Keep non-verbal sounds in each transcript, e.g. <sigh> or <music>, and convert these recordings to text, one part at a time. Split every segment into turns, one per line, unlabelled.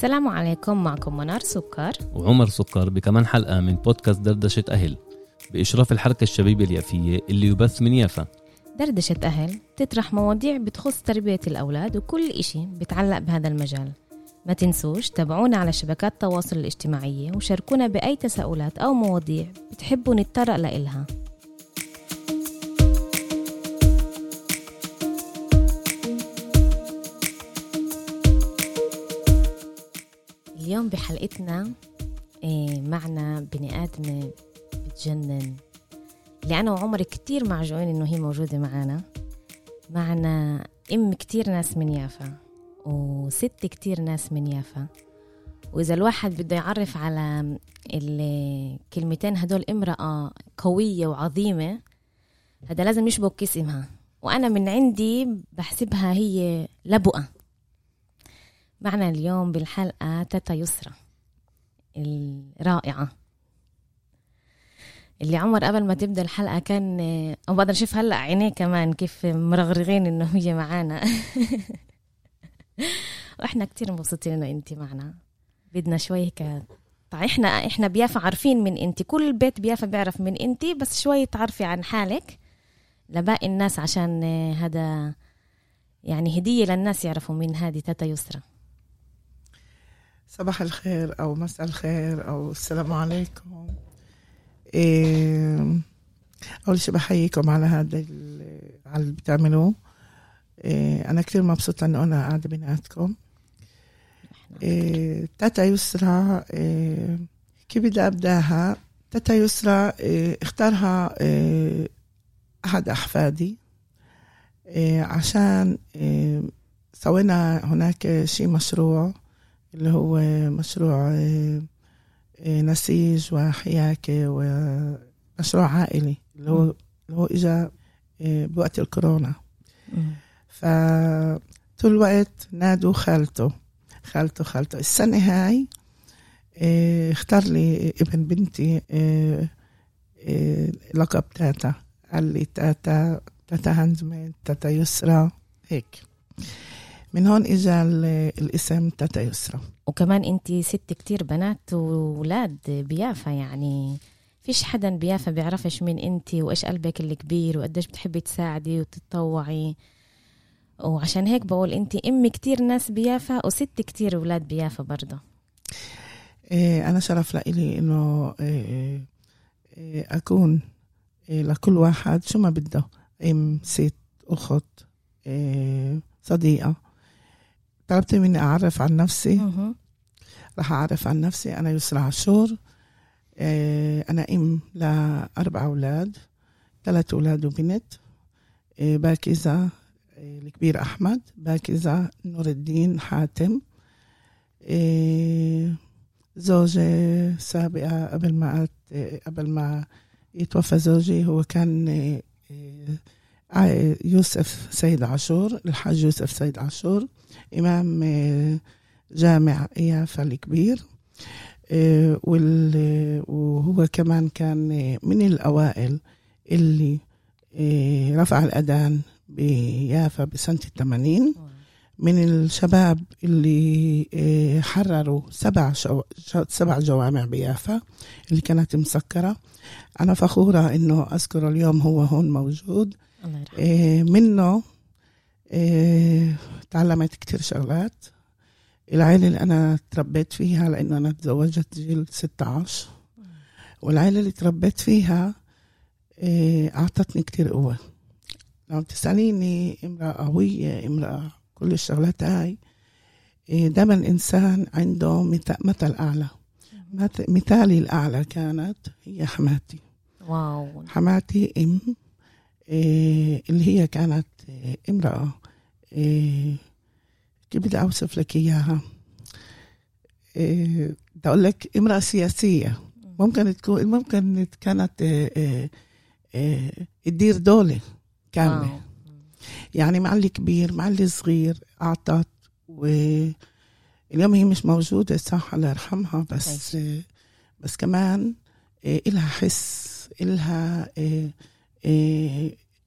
السلام عليكم معكم منار سكر.
وعمر سكر بكمان حلقة من بودكاست دردشة أهل بإشراف الحركة الشبيبة اليافية اللي يبث من يافا.
دردشة أهل تطرح مواضيع بتخص تربية الأولاد وكل إشي بتعلق بهذا المجال. ما تنسوش تابعونا على شبكات التواصل الاجتماعية وشاركونا بأي تساؤلات أو مواضيع بتحبوا نتطرق لإلها. اليوم بحلقتنا إيه، معنا بني آدمة بتجنن اللي أنا وعمر كتير معجوقين إنه هي موجودة معنا. معنا أم كتير ناس من يافا وست كتير ناس من يافا. وإذا الواحد بده يعرف على الكلمتين هدول امرأة قوية وعظيمة هذا لازم يشبك اسمها وأنا من عندي بحسبها هي لبؤة. معنا اليوم بالحلقة تاتا يسرى الرائعة. اللي عمر قبل ما تبدأ الحلقة كان أو بقدر أشوف هلأ عينيه كمان كيف مرغرغين إنه هي معانا. <laughs> وإحنا كتير مبسوطين إنه أنت معنا. بدنا شوي هيك إحنا إحنا بيافا عارفين من انت. كل بيت بيافا بيعرف من انت بس شوي تعرفي عن حالك لباقي الناس عشان هذا يعني هدية للناس يعرفوا مين هذه تاتا يسرى
صباح الخير أو مساء الخير أو السلام عليكم. إيه أول شيء بحييكم على هذا على اللي بتعملوه. إيه أنا كثير مبسوطة إنه أنا قاعدة بيناتكم. إيه تاتا يسرى إيه كيف بدي أبدأها تاتا يسرى إيه اختارها إيه أحد أحفادي. إيه عشان إيه سوينا هناك شيء مشروع. اللي هو مشروع نسيج وحياكة ومشروع عائلي اللي هو اللي هو إجا بوقت الكورونا. فطول الوقت نادوا خالته خالته خالته. السنة هاي اختار لي ابن بنتي لقب تاتا. قال لي تاتا تاتا هانزمين تاتا يسرى هيك. من هون اجى الاسم تاتا يسرى
وكمان انت ست كتير بنات وولاد بيافا يعني فيش حدا بيافا بيعرفش مين انت وإيش قلبك الكبير وقديش بتحبي تساعدي وتتطوعي. وعشان هيك بقول انت أم كتير ناس بيافا وست كتير أولاد بيافا برضه.
إيه أنا شرف لإلي إنه إيه أكون إيه لكل واحد شو ما بده أم ست أخت صديقة. طلبت مني أعرف عن نفسي. راح أعرف عن نفسي. أنا يسرى عاشور. أنا أم لأربع أولاد. ثلاث أولاد وبنت. باكزة الكبير أحمد باكزة نور الدين حاتم. زوجة سابقة قبل ما قبل ما يتوفى زوجي. هو كان يوسف سيد عاشور الحاج يوسف سيد عاشور إمام جامع يافا الكبير وهو كمان كان من الأوائل اللي رفع الأذان بيافا بسنة الثمانين. من الشباب اللي حرروا سبع شو... سبع جوامع بيافا اللي كانت مسكرة. أنا فخورة إنه أذكر اليوم هو هون موجود.
الله
إيه منه إيه تعلمت كتير شغلات. العائلة اللي أنا تربيت فيها لأنه أنا تزوجت جيل 16 والعائلة اللي تربيت فيها إيه أعطتني كتير قوة. لو تسأليني امرأة قوية امرأة كل الشغلات هاي دائما الإنسان عنده مثل أعلى. مثالي الأعلى كانت هي حماتي.
واو.
حماتي أم اللي هي كانت إيه امرأة إيه كيف بدي أوصف لك إياها؟ إيه بدي أقول لك امرأة سياسية. ممكن تكون ممكن كانت إيه إيه إيه تدير دولة كاملة. يعني مع الكبير مع الصغير أعطت واليوم هي مش موجودة صح الله يرحمها بس
طيب.
بس كمان إيه إلها حس إلها إيه إيه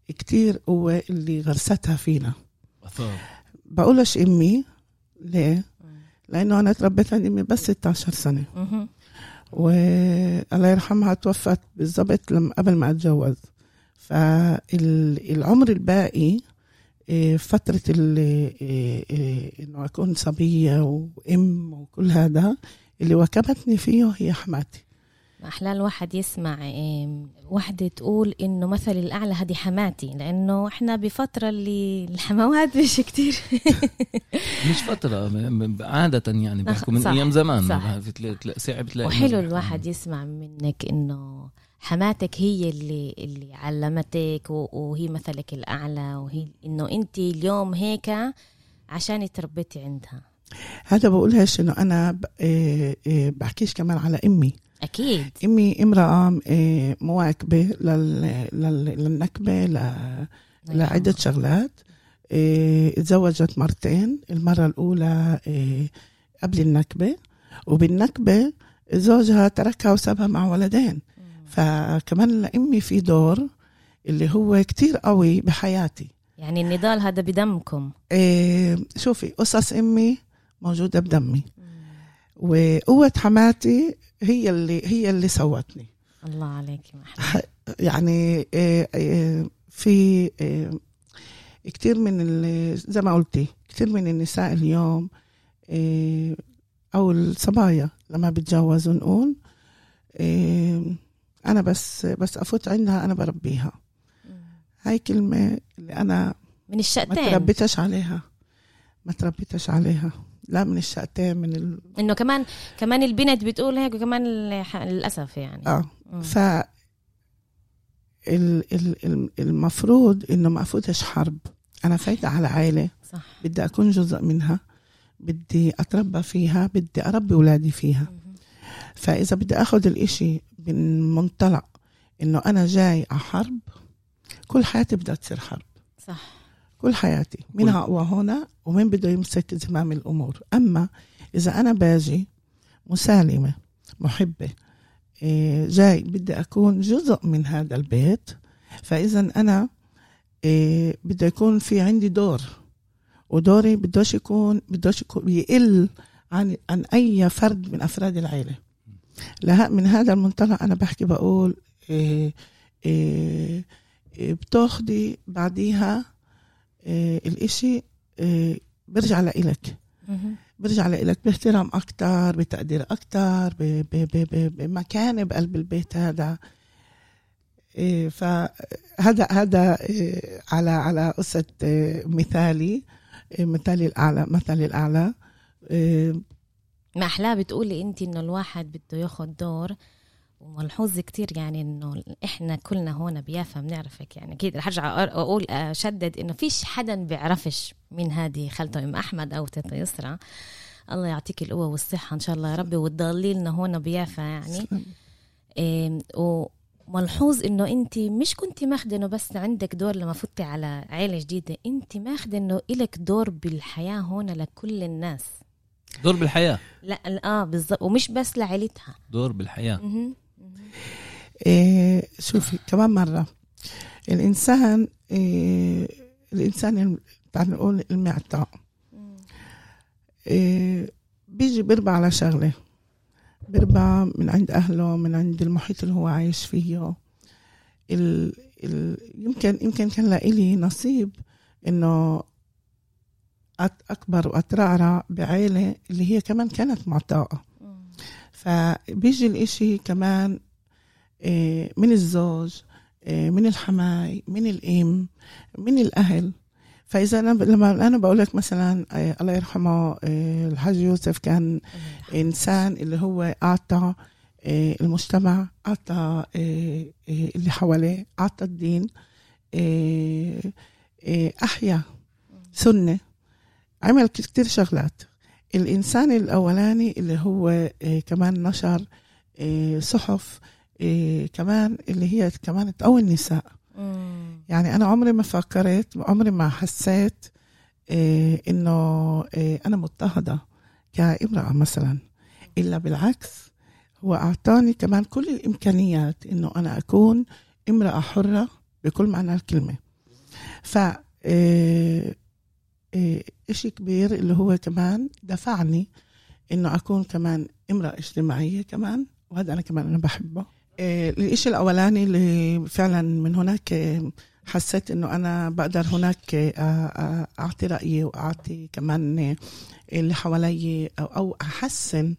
كتير قوة اللي غرستها فينا. بقولش أمي ليه؟ لأنه أنا تربيت عند إمي بس 16 سنة.
مهم.
والله يرحمها توفت بالضبط لما قبل ما أتجوز. فالعمر الباقي إيه، فترة ال- إيه، إيه، إنه أكون صبية وأم وكل هذا اللي وكبتني فيه هي حماتي.
أحلى الواحد يسمع إيه، وحدة تقول إنه مثل الأعلى هذه حماتي لأنه إحنا بفترة اللي الحموات مش كتير <laughs>
مش فترة عادة يعني بيحكوا من
صح،
أيام زمان
صح.
صعب تلاقي
وحلو. الواحد يسمع منك إنه حماتك هي اللي اللي علمتك و- وهي مثلك الأعلى وهي إنه أنت اليوم هيك عشان تربيتي عندها
هذا بقولهاش إنه أنا إيه، إيه، بحكيش كمان على أمي
أكيد.
إمي امرأة إيه، مواكبة لل- لل- للنكبة ل- لعدة شغلات. إيه، اتزوجت مرتين المرة الأولى إيه، قبل النكبة. وبالنكبة زوجها تركها وسابها مع ولدين. فكمان لأمي في دور اللي هو كتير قوي بحياتي.
يعني النضال هذا بدمكم.
إيه، شوفي قصص أمي موجودة بدمي. وقوة حماتي هي اللي هي اللي سوتني.
الله عليك محمد.
يعني إيه، إيه، في إيه، كتير من زي ما قلتي كتير من النساء اليوم أو الصبايا لما بتجوزوا نقول أنا بس بس أفوت عندها أنا بربيها. هاي كلمة اللي أنا
من
ما
الشقتين
تربيتش عليها. ما تربيتش عليها. لا من الشقتين من ال...
إنه كمان كمان البنت بتقول هيك وكمان للأسف يعني. آه.
ف ال- ال- ال- المفروض إنه ما أفوتش حرب. أنا فايتة على عائلة.
صح.
بدي أكون جزء منها. بدي أتربى فيها. بدي أربي أولادي فيها. فإذا بدي آخذ الإشي من منطلق إنه أنا جاي على حرب كل حياتي بدها تصير حرب.
صح.
كل حياتي مين اقوى هنا ومين بده يمسك زمام الأمور. أما إذا أنا باجي مسالمة محبة إيه، جاي بدي أكون جزء من هذا البيت فإذا أنا إيه، بده يكون في عندي دور ودوري بدوش يكون بدوش يكون يقل عن عن أي فرد من أفراد العيلة. لها من هذا المنطلق أنا بحكي بقول إيه إيه بتاخدي بعديها إيه الإشي إيه برجع لإلك. برجع لإلك باحترام أكتر بتقدير أكتر بمكانة بقلب البيت هذا. إيه فهذا هذا على على قصة مثالي مثالي الأعلى مثلي الأعلى.
ما أحلاه بتقولي انت إنه الواحد بده ياخذ دور وملحوظ كتير يعني إنه إحنا كلنا هون بيافا بنعرفك يعني. أكيد رح أرجع أر- أقول أشدد إنه فيش حدا بيعرفش مين هذه خالته أم أحمد أو تيتا يسرى الله يعطيك القوة والصحة إن شاء الله يا ربي وتضلي لنا هون بيافا يعني. <laughs> إيه وملحوظ إنه أنت مش كنت ماخذه إنه بس عندك دور لما فتي على عيلة جديدة أنت ماخذه إنه إلك دور بالحياة هون لكل الناس.
دور بالحياة؟
لا آه بالضبط ومش بس لعيلتها.
دور بالحياة.
مهم.
إيه شوفي كمان مرة الإنسان إيه الإنسان تعال نقول المعطاء إيه بيجي بيربى على شغلة بيربى من عند أهله من عند المحيط اللي هو عايش فيه. ال ال يمكن يمكن كان لإلي نصيب إنه أكبر وأترعرع بعيلة اللي هي كمان كانت معطاءة. فبيجي الإشي كمان من الزوج إيه، من الحماي من الإم من الأهل. فإذا أنا لما أنا بقول لك مثلا إيه، الله يرحمه إيه، الحاج يوسف كان إنسان اللي هو أعطى إيه، المجتمع أعطى إيه، إيه، اللي حواليه أعطى الدين إيه، إيه، أحيا سنة. عمل كتير شغلات. الإنسان الأولاني اللي هو إيه، كمان نشر إيه، صحف إيه كمان اللي هي كمان تقوي النساء.
مم.
يعني أنا عمري ما فكرت عمري ما حسيت إيه إنه إيه أنا مضطهدة كامرأة مثلا. إلا بالعكس هو أعطاني كمان كل الإمكانيات إنه أنا أكون امرأة حرة بكل معنى الكلمة. ف إيه إيه إشي كبير اللي هو كمان دفعني إنه أكون كمان امرأة اجتماعية كمان وهذا أنا كمان أنا بحبه. الإشي الأولاني اللي فعلا من هناك آه، حسيت إنه أنا بقدر هناك آه، آه، أعطي رأيي وأعطي كمان آه، اللي حوالي أو أو أحسن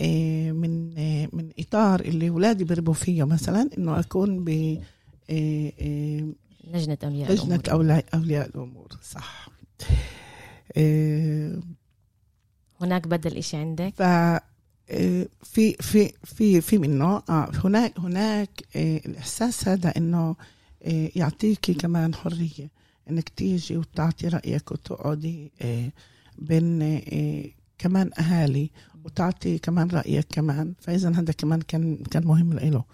آه، من آه، من إطار اللي أولادي بيربوا فيه. مثلا إنه أكون ب آه، آه،
لجنة أولياء
لجنة
الأمور.
أولياء أولياء الأمور صح. آه،
هناك بدل إشي عندك؟
آه، في في في في منه. آه هناك هناك آه الإحساس هذا آه يعطيكي كمان حرية إنك تيجي وتعطي رأيك وتقعدي آه بين آه كمان أهالي وتعطي كمان رأيك كمان. فإذا هذا كمان كان كان مهم له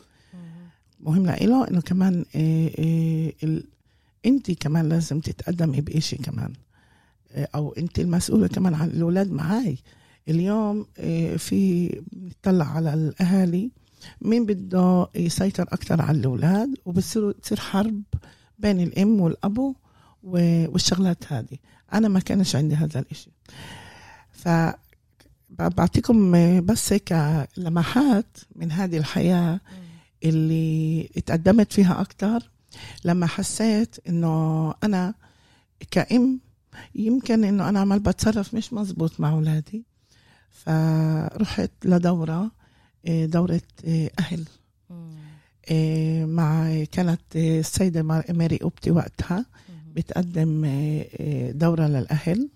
مهم. له إنه كمان. انت كمان لازم تتقدمي بإشي كمان. أو انت المسؤولة كمان عن الأولاد معاي. اليوم إيه في بنطلع على الأهالي مين بده يسيطر أكثر على الأولاد؟ وبتصير تصير حرب بين الأم والأبو و- والشغلات هذه. أنا ما كانش عندي هذا الإشي. ف بعطيكم بس هيك لمحات من هذه الحياة اللي اتقدمت فيها أكتر لما حسيت إنه أنا كأم يمكن إنه أنا عمال بتصرف مش مزبوط مع أولادي. فرحت لدورة إيه، دورة إيه، أهل. إيه، مع كانت السيدة مار- ماري أوبتي وقتها بتقدم دورة للأهل.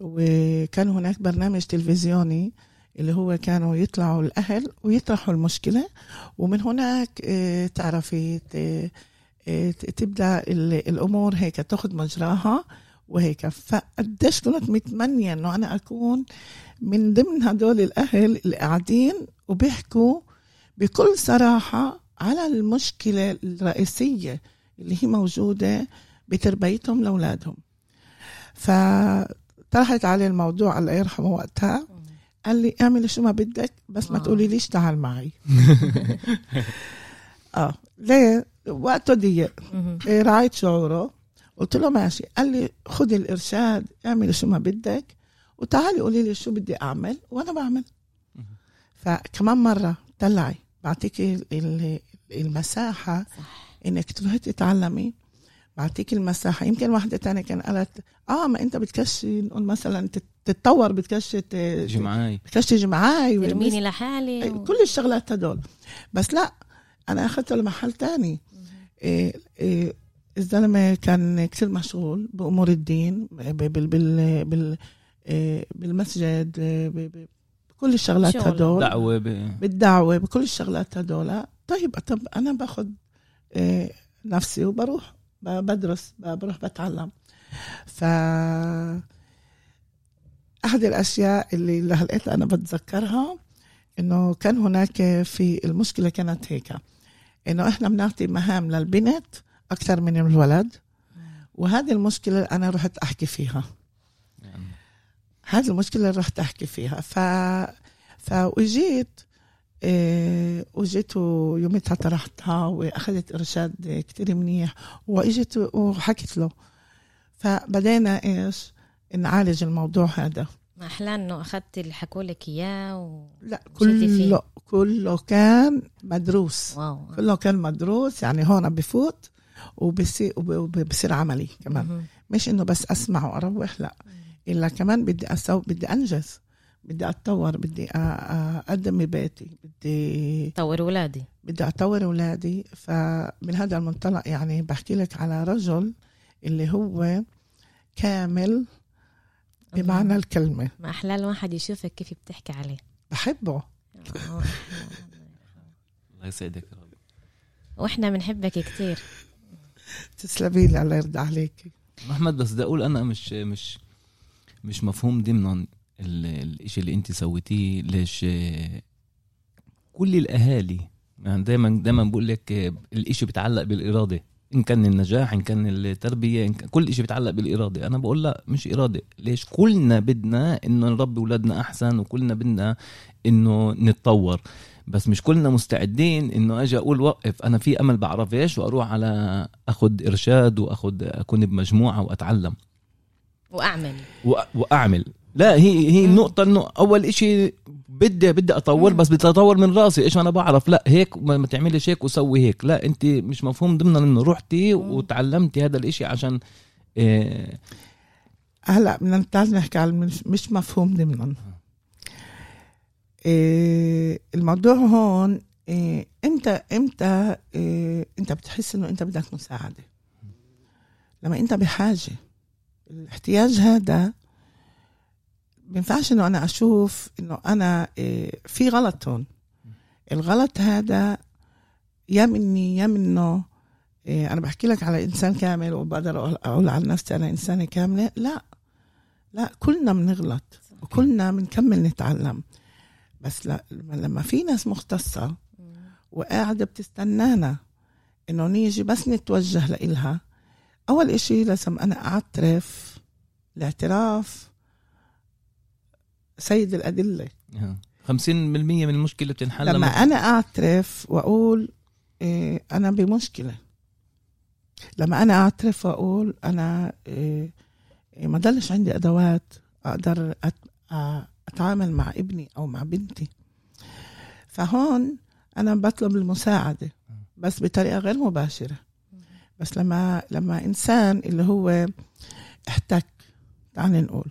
وكان هناك برنامج تلفزيوني اللي هو كانوا يطلعوا الأهل ويطرحوا المشكلة. ومن هناك تعرفي تبدأ ال- الأمور هيك تاخد مجراها. وهيك. فقديش كنت متمنية إنه أنا أكون من ضمن هدول الأهل اللي قاعدين وبيحكوا بكل صراحة على المشكلة الرئيسية اللي هي موجودة بتربيتهم لأولادهم. فطرحت علي الموضوع الله يرحمه وقتها. قال لي اعملي شو ما بدك بس ما
آه.
تقولي ليش تعال معي. <laughs> آه. ليه؟ وقته ضيق. إيه، راعيت شعوره. قلت له ماشي. قال لي خذي الإرشاد اعملي شو ما بدك وتعالي قولي لي شو بدي أعمل وأنا بعمل. فكمان مرة طلعي بعطيكي ال- المساحة
صح.
إنك تروحي تتعلمي. بعطيك المساحة. يمكن واحدة تانية كان قالت آه ما أنت بتكشي نقول مثلا تت- تتطور بتكشي ت-
تيجي معي
بتكشي معي
ترميني لحالي
أي،
و...
كل الشغلات هدول. بس لا أنا أخذته لمحل تاني. إيه إيه الزلمة كان كثير مشغول بأمور الدين ب- بال بال بال إيه بالمسجد ب- بكل الشغلات
شغل.
هدول.
دعوة ب...
بالدعوة بكل الشغلات هدول. طيب طب أنا باخذ إيه نفسي وبروح ب- بدرس ب- بروح بتعلم. ف أحد الأشياء اللي لهلقيت أنا بتذكرها إنه كان هناك في المشكلة كانت هيك. إنه إحنا بنعطي مهام للبنت أكثر من الولد وهذه المشكلة أنا رحت أحكي فيها.
يعني
هذه المشكلة اللي رحت أحكي فيها. ف فوجيت إيه وجيت ويومتها طرحتها وأخذت إرشاد كتير منيح واجت وحكيت له. فبدينا إيش؟ نعالج الموضوع هذا.
ما أحلى إنه أخذت اللي حكوا لك إياه و...
لا. كله كله كان مدروس.
واو.
كله كان مدروس يعني هون بفوت. وبصير وبصير عملي كمان. مش إنه بس أسمع وأروح لا. إلا كمان بدي أسوي بدي أنجز بدي أتطور بدي أقدم ببيتي بدي
طور اولادي
بدي أطور اولادي فمن هذا المنطلق يعني بحكي لك على رجل اللي هو كامل بمعنى الكلمة.
ما أحلى الواحد يشوفك كيف بتحكي عليه.
بحبه.
آه. <laughs>
الله يسعدك يا رب.
وإحنا بنحبك كتير.
تسلمي لي الله يرضى عليكي
محمد بس بدي أقول أنا مش مش مش مفهوم ضمنا ال- الإشي اللي انت سويتيه. ليش؟ كل الأهالي يعني دايما دايما بقول لك الإشي بيتعلق بالإرادة. إن كان النجاح إن كان التربية إن كان كل إشي بيتعلق بالإرادة. أنا بقول لا مش إرادة. ليش؟ كلنا بدنا إنه نربي أولادنا أحسن وكلنا بدنا إنه نتطور. بس مش كلنا مستعدين إنه أجي أقول وقف. أنا في أمل بعرفش وأروح على اخذ إرشاد واخذ أكون بمجموعة وأتعلم.
وأعمل.
وأ- وأعمل. لا هي هي. النقطة إنه أول إشي بدي بدي
أطور.
بس بدي أطور من راسي. إيش أنا بعرف؟ لا هيك ما ما تعمليش هيك وسوي هيك. لا أنت مش مفهوم ضمن إنه رحتي. وتعلمتي هذا الإشي عشان إيه
هلا بدنا نحكي على مش, مش مفهوم ضمنا. الموضوع هون إيه إمتى إمتى إيه إنت بتحس إنه إنت بدك مساعدة؟ لما إنت بحاجة. الاحتياج هذا بينفعش إنه أنا أشوف إنه أنا إيه في غلط هون. الغلط هذا يا مني يا منه. إيه أنا بحكي لك على إنسان كامل وبقدر أقول عن نفسي أنا إنسانة كاملة. لا. لا كلنا بنغلط. وكلنا بنكمل نتعلم. بس لا لما في ناس مختصة وقاعدة بتستنانا إنه نيجي بس نتوجه لإلها أول إشي لازم أنا أعترف الاعتراف سيد الأدلة.
50% من المشكلة بتنحل
لما
لما
أنا أعترف وأقول إيه أنا بمشكلة. لما أنا أعترف وأقول أنا إيه إيه ما ضلش عندي أدوات أقدر أت- أ- أتعامل مع ابني أو مع بنتي. فهون أنا بطلب المساعدة بس بطريقة غير مباشرة. بس لما لما إنسان اللي هو احتك تعال نقول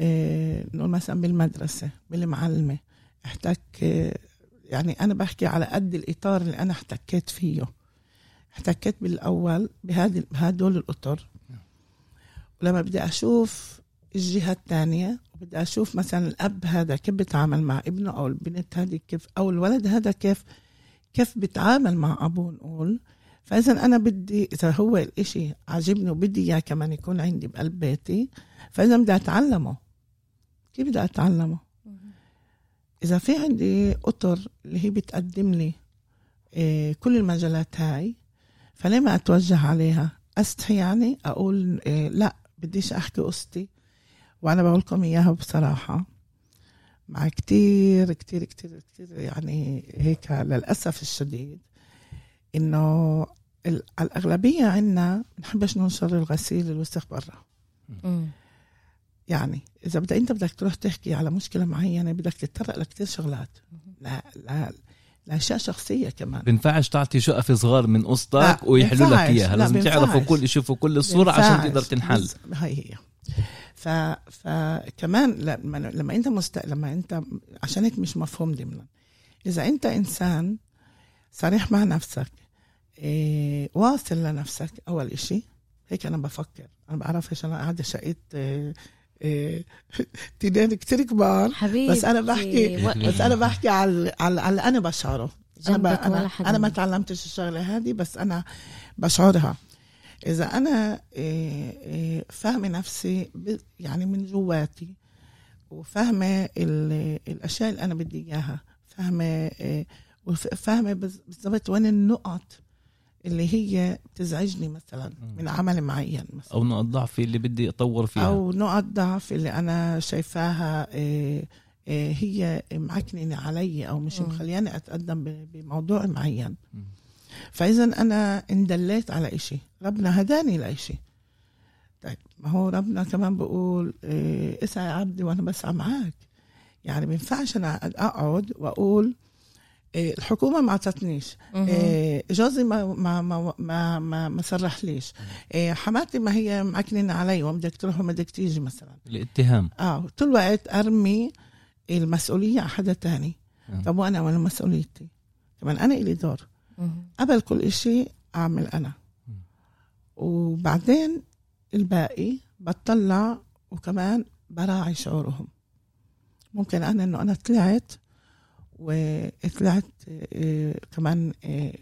إيه نقول مثلا بالمدرسة بالمعلمة احتك إيه يعني أنا بحكي على قد الإطار اللي أنا احتكيت فيه. احتكيت بالأول بهذه بهدول الأطر. ولما بدي أشوف الجهة الثانية وبدي أشوف مثلا الأب هذا كيف بيتعامل مع ابنه أو البنت هذه كيف أو الولد هذا كيف كيف بيتعامل مع أبوه نقول. فاذا أنا بدي إذا هو الإشي عاجبني وبدي إياه كمان يكون عندي بقلب بيتي فاذا بدي أتعلمه. كيف بدي أتعلمه؟ إذا في عندي أطر اللي هي بتقدم لي إيه كل المجالات هاي فليه ما أتوجه عليها؟ أستحي يعني أقول إيه لا بديش أحكي قصتي. وأنا بقول لكم إياها بصراحة مع كتير كتير كتير كتير يعني هيك للأسف الشديد إنه ال- الأغلبية عنا بنحبش ننشر الغسيل الوسخ برا. يعني إذا بدك أنت بدك تروح تحكي على مشكلة معينة بدك تتطرق لكتير شغلات. لا لا لاشياء شخصية كمان.
بينفعش تعطي شقف صغار من قصتك ويحلوا لك
لا،
لازم تعرفوا. كل يشوفوا كل الصورة عشان. تقدر تنحل.
هاي هي. ف فكمان لما لما أنت مست... لما أنت عشان هيك مش مفهوم ضمنا إذا أنت إنسان صريح مع نفسك إيه واصل لنفسك أول إشي هيك أنا بفكر. أنا بعرفش أنا قاعدة شقيت إيه إيه <laughs> تنين كتير كبار.
حبيبي
بس أنا بحكي-
وقت <laughs>
بس أنا بحكي على على على اللي أنا بشعره. أنا ب...
أنا,
أنا ما تعلمتش الشغلة هذه بس أنا بشعرها. إذا أنا إيه، إيه، فاهمة نفسي يعني من جواتي وفاهمة ال- الأشياء اللي أنا بدي إياها فاهمة إيه، وف- فاهمة بز- بالضبط وين النقط اللي هي بتزعجني مثلا من عمل معين مثلا
أو نقط ضعفي اللي بدي أطور فيها
أو نقط ضعف اللي أنا شايفاها هي معكننه علي أو مش. مخلياني أتقدم بموضوع معين. فإذا أنا اندليت على إشي ربنا هداني لإشي طيب ما هو ربنا كمان بقول إيه، اسعى يا عبدي وأنا بسعى معك يعني ما ينفعش أنا أقعد وأقول إيه، الحكومة ما أعطتنيش.
مهم.
إيه، جوزي ما ما ما ما ما, ما سرحليش إيه، حماتي ما هي معكنين علي وما بدك تروح وما بدك تيجي مثلا.
الاتهام.
آه طول الوقت أرمي المسؤولية على حدا تاني.
آه.
طب وأنا وين مسؤوليتي؟ كمان أنا إلي دور. قبل كل إشي أعمل أنا. وبعدين الباقي بطلع وكمان براعي شعورهم. ممكن أنا إنه أنا طلعت وطلعت آه، كمان آه،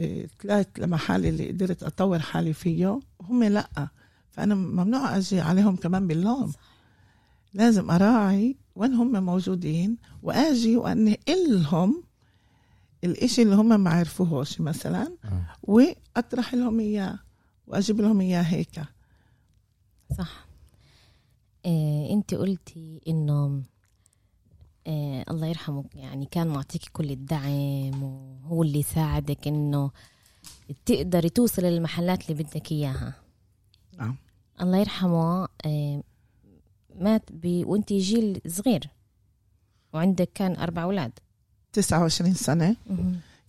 آه، طلعت لمحل اللي قدرت أطور حالي فيه وهم لأ. فأنا ممنوع أجي عليهم كمان باللوم. لازم أراعي وين هم موجودين وأجي وأنقلهم الإشي اللي هم ما عرفوهوش مثلا
آه.
وأطرح لهم إياه وأجيب لهم إياه هيك
صح إيه أنت قلتي إنه إيه الله يرحمه يعني كان معطيك كل الدعم وهو اللي ساعدك إنه تقدري توصلي للمحلات اللي بدك إياها
نعم
الله يرحمه إيه مات. وأنت جيل صغير وعندك كان أربع أولاد
29 سنة.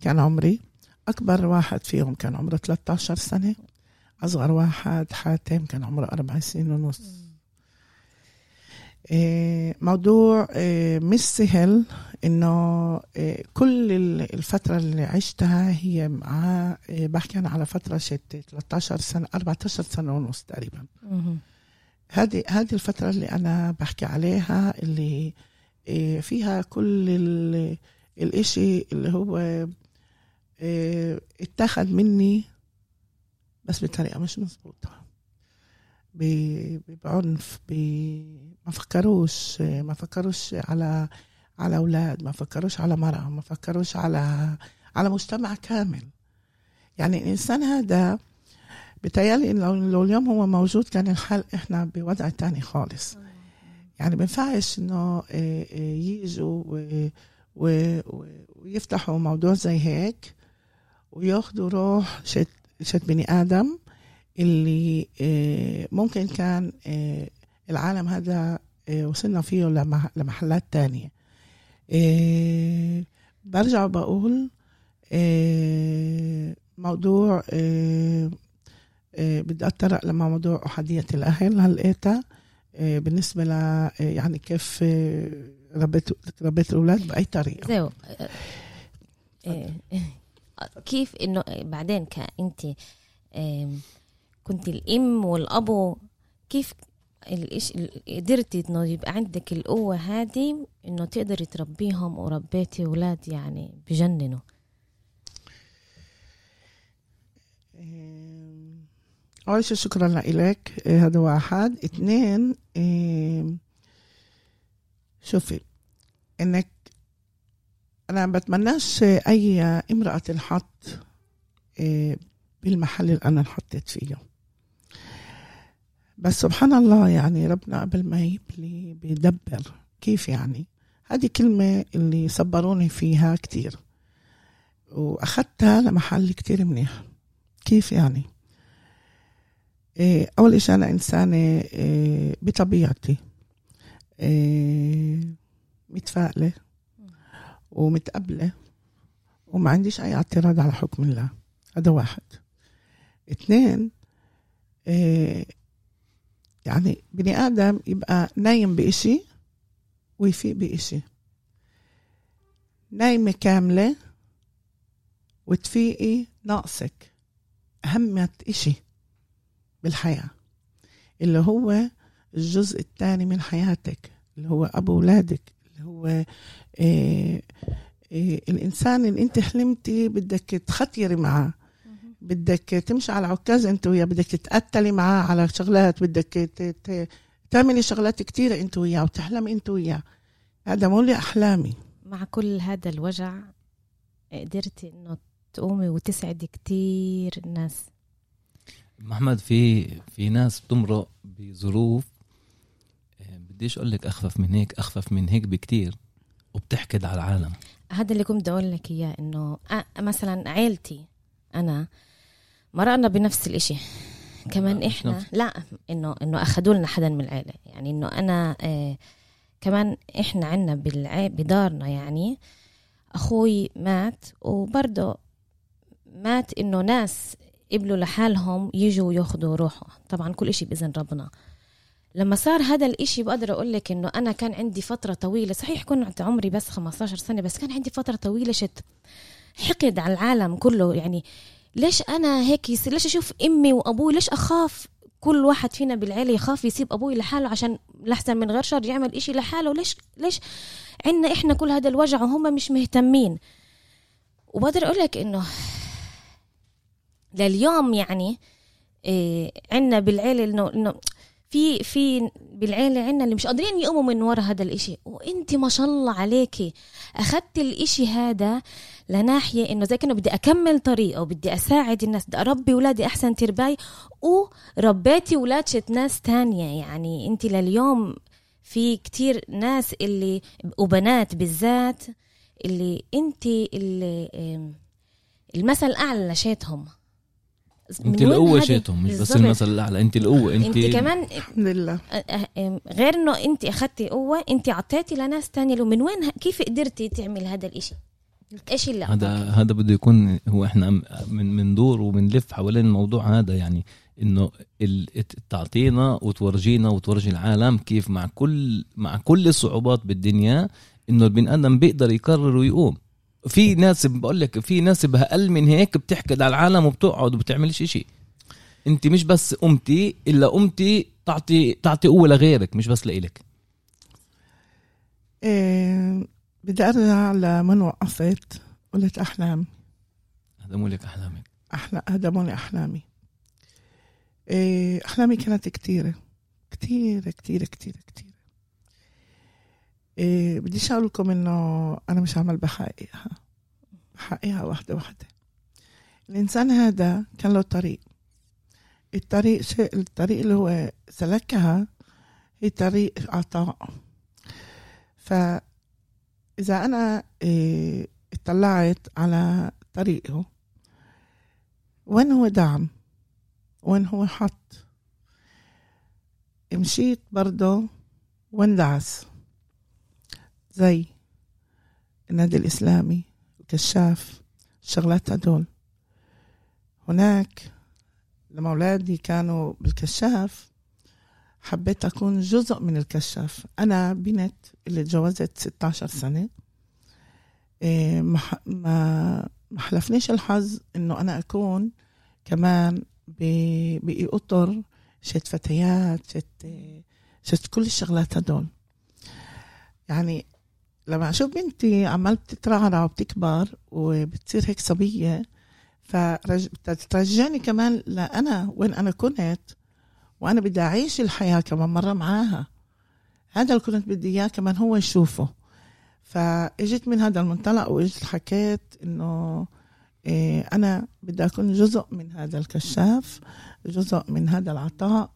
كان عمري أكبر واحد فيهم كان عمره 13 سنة. أصغر واحد حاتم كان عمره أربع سنين ونص. إيه، موضوع إيه، مش سهل إنه إيه، كل ال- الفترة اللي عشتها هي مع بحكي أنا على فترة شت 13 سنة 14 سنة ونص تقريبا. هذه هذه الفترة اللي أنا بحكي عليها اللي فيها كل الإشي اللي هو إيه، اتاخد مني بس بطريقة مش مزبوطة ب- بعنف ما فكروش ما فكروش على على أولاد ما فكروش على مرأة ما فكروش على على مجتمع كامل. يعني الإنسان هذا بتهيألي إن لو لو اليوم هو موجود كان الحال إحنا بوضع تاني خالص. يعني بينفعش إنه إيه، إيه، يجوا و- ويفتحوا موضوع زي هيك وياخدوا روح شت شت بني آدم اللي إيه، ممكن كان إيه، العالم هذا إيه، وصلنا فيه لمح- لمحلات تانية. برجع وبقول إيه، موضوع بدي أتطرق لما موضوع أحادية الأهل هلقيتها بالنسبة ل يعني كيف ربيت ربيت الأولاد بأي طريقة.
زيو إيه، كيف إنه بعدين كأنت إيه، كنت الأم والابو كيف الإش... قدرتي إنه يبقى عندك القوة هذه إنه تقدري تربيهم وربيتي أولاد يعني بجننوا؟
إيه، أول شيء شكرا لك هذا واحد. اثنين إيه، شوفي إنك أنا بتمناش أي امرأة تنحط إيه، بالمحل اللي أنا انحطيت فيه. بس سبحان الله يعني ربنا قبل ما يبلي بيدبر كيف يعني. هذه كلمة اللي صبروني فيها كتير. وأخذتها لمحل كتير منيح. كيف يعني؟ إيه، أول إشي أنا إنسانة إيه، بطبيعتي متفائلة ومتقبلة وما عنديش أي اعتراض على حكم الله. هذا واحد. اثنين إيه، يعني بني آدم يبقى نايم بإشي ويفيق بإشي. نايمة كاملة وتفيقي ناقصك أهمة إشي بالحياة. اللي هو الجزء الثاني من حياتك اللي هو أبو أولادك. إيه إيه الإنسان اللي أنت حلمتي بدك تختيري معاه بدك تمشي على عكاز أنت وياه بدك تتقتلي معاه على شغلات بدك ت- ت- تعملي شغلات كتيرة أنت وياه وتحلمي أنت وياه. هذا مو لي أحلامي.
مع كل هذا الوجع قدرتي إنه تقومي وتسعدي كتير ناس
محمد في في ناس بتمرق بظروف آه، بديش أقول لك أخفف من هيك أخفف من هيك بكتير وبتحقد على العالم.
هذا اللي كنت أقول لك إياه إنه مثلا عيلتي أنا مرقنا بنفس الإشي. كمان إحنا
نفس.
لا إنه إنه أخذوا لنا حدا من العيلة. يعني إنه أنا آه كمان إحنا عنا بالع... بدارنا يعني أخوي مات وبرضه مات إنه ناس قبلوا لحالهم يجوا ياخذوا روحه. طبعا كل إشي بإذن ربنا. لما صار هذا الإشي بقدر أقول لك إنه أنا كان عندي فترة طويلة صحيح كنت عمري بس 15 سنة بس كان عندي فترة طويلة شت حقد على العالم كله. يعني ليش أنا هيك يصير ليش أشوف أمي وأبوي ليش أخاف كل واحد فينا بالعيلة يخاف يسيب أبوي لحاله عشان لحسن من غير شر يعمل إشي لحاله؟ ليش ليش عنا إحنا كل هذا الوجع وهم مش مهتمين؟ وبقدر أقول لك إنه لليوم يعني إيه عنا بالعيلة إنه إنه في في بالعيله عنا اللي مش قادرين يقوموا من ورا هذا الإشي. وانت ما شاء الله عليكي. أخذت الإشي هذا لناحية إنه زي كأنه بدي أكمل طريقه وبدي أساعد الناس بدي أربي اولادي أحسن ترباي. وربيتي أولاد شت ناس تانية. يعني انت لليوم في كتير ناس اللي وبنات بالذات اللي انت اللي المثل الأعلى لشيتهم.
انت
القوة
شيتهم مش بس. المثل الاعلى انت القوة انت,
انت كمان
الحمد لله.
أه- أه- غير إنه انت أخذتي قوة انت أعطيتي لناس تانية. لو من وين كيف قدرتي تعمل هذا الإشي؟ إيش اللي
هذا؟ هذا بده يكون هو إحنا من من دور وبنلف حوالين الموضوع هذا يعني إنه ال- تعطينا وتورجينا وتورجي العالم كيف مع كل مع كل الصعوبات بالدنيا إنه البني آدم بيقدر يقرر ويقوم. في ناس بقول لك في ناس بأقل من هيك بتحكي على العالم وبتقعد وبتعملش إشي. أنت مش بس قمتي إلا قمتي تعطي تعطي قوة لغيرك مش بس لإلك.
إيه بدي أرجع لمن وقفت قلت احلام
مو لك أحلامك.
أحلى هدموني أحلامي. إيه، أحلامي كانت كتيرة. كتيرة كتيرة كتيرة كتيرة. إيه، بديش أقول لكم إنه أنا مش عمل بحققها بحققها واحدة واحدة. الإنسان هذا كان له طريق. الطريق شيء الطريق اللي هو سلكها هي طريق عطاء. فإذا أنا إيه، اطلعت على طريقه وين هو دعم؟ وين هو حط؟ مشيت برضه واندعس زي النادي الإسلامي الكشاف الشغلات هدول. هناك لما أولادي كانوا بالكشاف حبيت أكون جزء من الكشاف. أنا بنت اللي تجوزت 16 سنة. إيه، ما ما حلفنيش الحظ إنه أنا أكون كمان بقطر شت فتيات شت شت كل الشغلات هدول. يعني لما أشوف بنتي عمال بتترعرع وبتكبر وبتصير هيك صبية فترجعني كمان لأنا وين أنا كنت وأنا بدي أعيش الحياة كمان مرة معاها. هذا اللي كنت بدي إياه كمان هو يشوفه. فاجيت من هذا المنطلق واجيت حكيت إنه إيه أنا بدي أكون جزء من هذا الكشاف جزء من هذا العطاء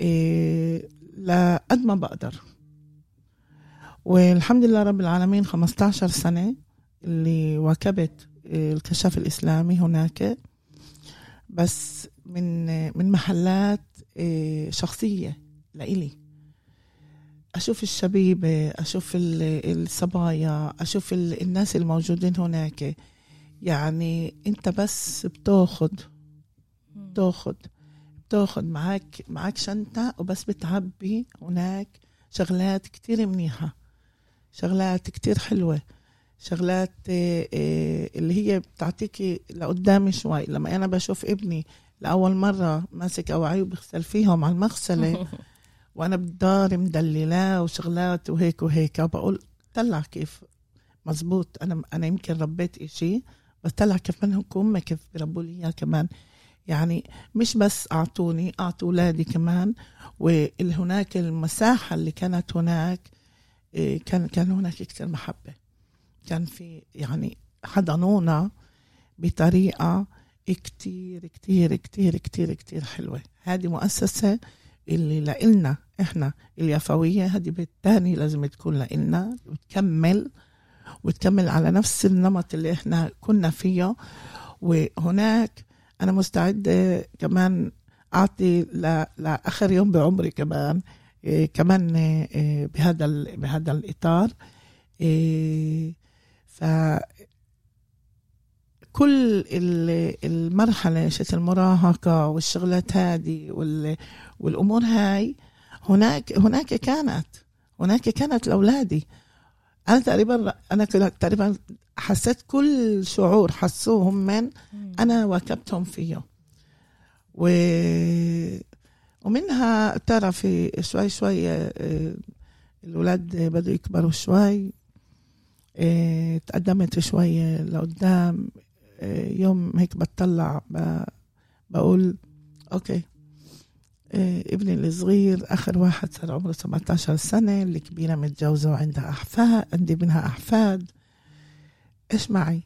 إيه لقد ما بقدر. والحمد لله رب العالمين 15 سنة اللي واكبت إيه الكشاف الإسلامي هناك. بس من من محلات إيه شخصية لإلي. أشوف الشبيبة أشوف ال- الصبايا أشوف ال- الناس الموجودين هناك. يعني أنت بس بتاخد بتاخد بتاخد. معك معك شنطه وبس بتعبي هناك شغلات كتير منيحة. شغلات كتير حلوة. شغلات آه، آه، اللي هي بتعطيكي لقدام شوي. لما أنا بشوف ابني لأول مرة ماسك اواعيه وبغسل فيهم على المغسلة <laughs> وأنا بالدار مدللاه وشغلات وهيك وهيك بقول طلع كيف؟ مزبوط. أنا أنا يمكن ربيت إشي بس طلع كيف منهم هم كيف بربوا لي إياه كمان. يعني مش بس أعطوني أعطوا أولادي كمان وهناك المساحة اللي كانت هناك كان كان هناك كثير محبة. كان في يعني حضنونا بطريقة كتير كتير كتير كتير كتير حلوة. هذه مؤسسة اللي لإلنا إحنا اليافوية هذه بالتاني لازم تكون لإلنا وتكمل وتكمل على نفس النمط اللي إحنا كنا فيه. وهناك أنا مستعدة كمان أعطي ل- لآخر يوم بعمري كمان إيه كمان إيه بهذا بهذا الإطار إيه ف كل ال- المرحلة شت المراهقة والشغلات هذه وال- والأمور هاي هناك هناك كانت هناك كانت لأولادي. أنا تقريبا أنا تقريبا حسيت كل شعور حسوهم من أنا واكبتهم فيه. و ومنها ترى في شوي شوي آه، الولاد بدوا يكبروا شوي آه، تقدمت شوية لقدام آه، يوم هيك بتطلع بقول أوكي آه، ابني الصغير آخر واحد صار عمره 17 سنة الكبيرة متجوزة وعندها أحفاد عندي منها أحفاد. إيش معي؟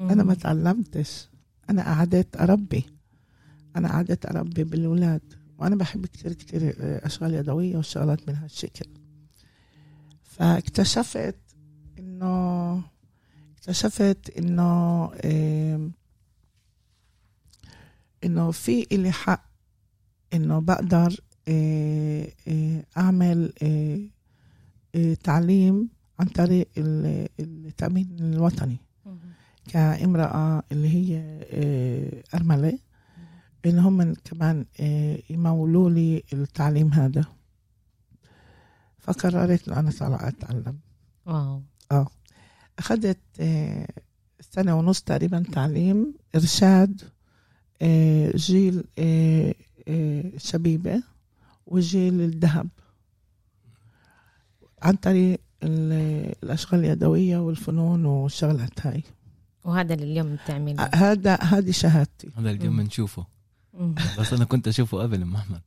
أنا ما تعلمتش. أنا قعدت أربي. أنا قعدت أربي بالولاد. وأنا بحب كتير كتير أشغال يدوية والشغلات من هالشكل فاكتشفت إنه اكتشفت إنه آم، إنه في إلي حق إنه بقدر آه، آه، أعمل آه، آه، تعليم عن طريق ال- التأمين الوطني. كامرأة اللي هي آه، أرملة. إن هم كمان آه، يمولوا لي التعليم هذا. فقررت إنه أنا طالعة أتعلم.
واو.
أخذت آه، سنة ونص تقريبا تعليم إرشاد آه، جيل شبيبة وجيل الذهب. عن طريق ال- الأشغال اليدوية والفنون والشغلات هاي.
وهذا اللي اليوم بتعمل
آه، هذا هذه شهادتي.
هذا اليوم. بنشوفه. بس أنا كنت أشوفه قبل أم أحمد.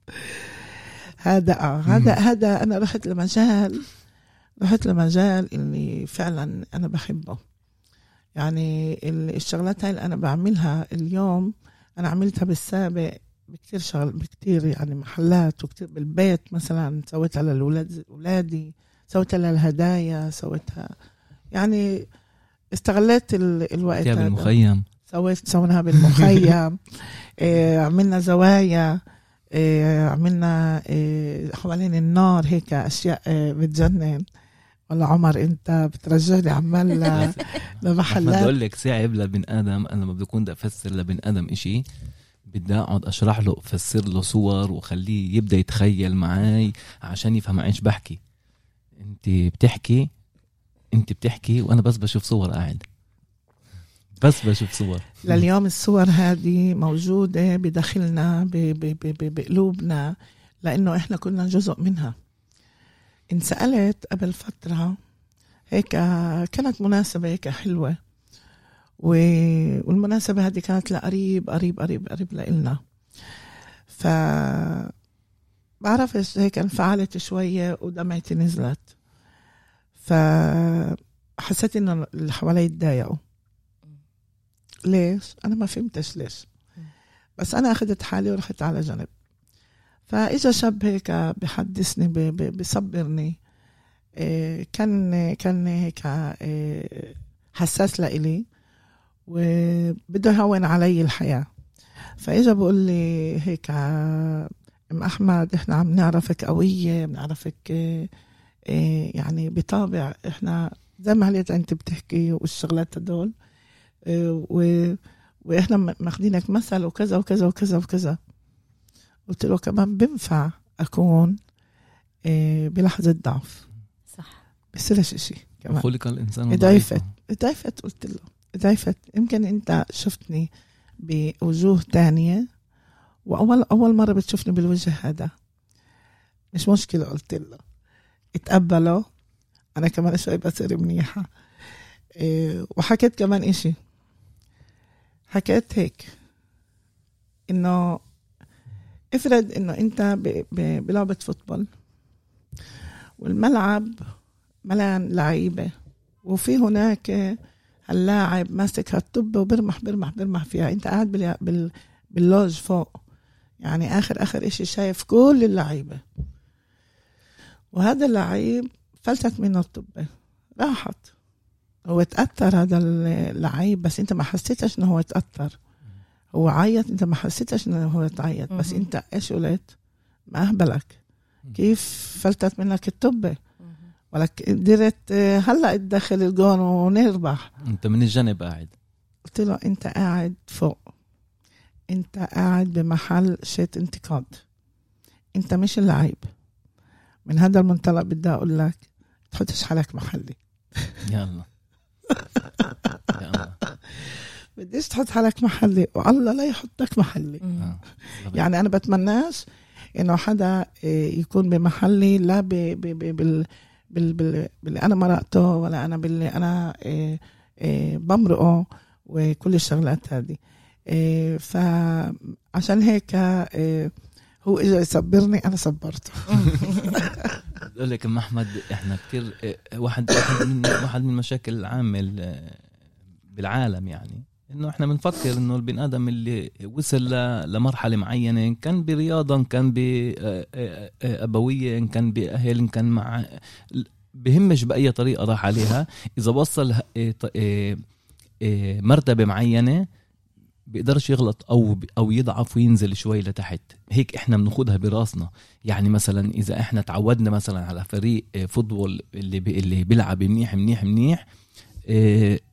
هذا آه هذا هذا أنا رحت لمجال رحت لمجال اللي فعلا أنا بحبه. يعني ال- الشغلات هاي اللي أنا بعملها اليوم أنا عملتها بالسابق بكتير شغل بكتير يعني محلات وكتير بالبيت مثلا سويتها للولاد اولادي سويتها للهدايا سويتها يعني استغليت ال- الوقت هذا.
المخيم.
سويت سويناها بالمخيم. <laughs> إيه عملنا زوايا. إيه عملنا إيه حوالين النار هيك أشياء إيه بتجنن. والله عمر أنت بترجعني عمال <laughs> لمحلات
بقول لك صعب لبن آدم أنا لما بدي اكون بدي أفسر لبن آدم إشي بدي أقعد أشرح له افسر له صور وخليه يبدأ يتخيل معي عشان يفهم إيش بحكي. أنت بتحكي أنت بتحكي وأنا بس بشوف صور قاعد. بس بشوف صور
لليوم الصور هذه موجودة بداخلنا بقلوبنا لأنه إحنا كنا جزء منها. انسألت قبل فترة هيك كانت مناسبة هيك حلوة. والمناسبة هذه كانت لقريب قريب قريب قريب لإلنا. ف بعرفش هيك انفعلت شوية ودمعتي نزلت. فحسيت إنه اللي حوالي تضايقوا ليش؟ أنا ما فهمتش ليش. بس أنا أخذت حالي ورحت على جنب. فإجا شاب هيك بحدثني بصبرني. إيه، كان كان هيك إيه، حساس لإلي وبده يهون علي الحياة. فإجا بقول لي هيك أم أحمد إحنا عم نعرفك قوية بنعرفك إيه، يعني بطابع إحنا زي ما هليت أنت بتحكي والشغلات هدول. و... وإحنا ماخدينك مثل وكذا وكذا وكذا وكذا. قلت له كمان بنفع أكون إيه، بلحظة ضعف.
صح.
بصيرش اشي كمان.
خلق الإنسان
ضعيفة.
ضعيفا
ضعفت قلت له. ضعفت. يمكن أنت شفتني بوجوه تانية وأول أول مرة بتشوفني بالوجه هذا. مش مشكلة قلت له. اتقبله. أنا كمان شوي بصير منيحة. إيه، وحكيت كمان إشي. حكيت هيك. إنه افرض إنه أنت ب- ب- بلعبة football والملعب ملان لعيبة وفي هناك اللاعب ماسك هالطبة وبرمح برمح برمح فيها. أنت قاعد. بال... باللوج فوق. يعني آخر آخر إشي شايف كل اللعيبة. وهذا اللعيب فلتت منه الطبة. راحت. هو تأثر هذا اللعيب بس انت ما حسيتش إنه هو تأثر. هو عيط انت ما حسيتش إنه هو تعيط بس. انت إيش قلت؟ ما أهبلك. كيف فلتت منك الطبة ولك قدرت آه، هلأ تدخل الجون ونربح.
أنت من الجنب قاعد.
قلت له أنت قاعد فوق. أنت قاعد بمحل شيت انتقاد. أنت مش اللعيب. من هذا المنطلق بدي أقول لك تحطش حالك محلي.
يلا. <laughs>
بديش تحط حالك محلي والله لا يحطك محلي.
آه.
يعني أنا بتمناش إنه حدا إيه، يكون بمحلي لا ب ب ب بال بال بال باللي أنا مرقته ولا أنا باللي أنا إيه، بمرقه وكل الشغلات هذه فعشان هيك هو اجى يصبرني أنا صبرته <laughs>
بقول لك أم أحمد إحنا كثير واحد واحد من واحد من المشاكل العامه ال- بالعالم يعني إنه إحنا بنفكر إنه البني آدم اللي وصل لمرحلة معينة إن كان برياضة إن كان بابويه إن كان بأهل إن كان مع بهمش بأي طريقة راح عليها. إذا وصل إيه إيه إيه مرتبة معينة بيقدرش يغلط أو أو يضعف وينزل شوي لتحت. هيك إحنا بناخدها براسنا. يعني مثلا إذا إحنا تعودنا مثلا على فريق آه، فوتبول اللي بي اللي بيلعب منيح منيح منيح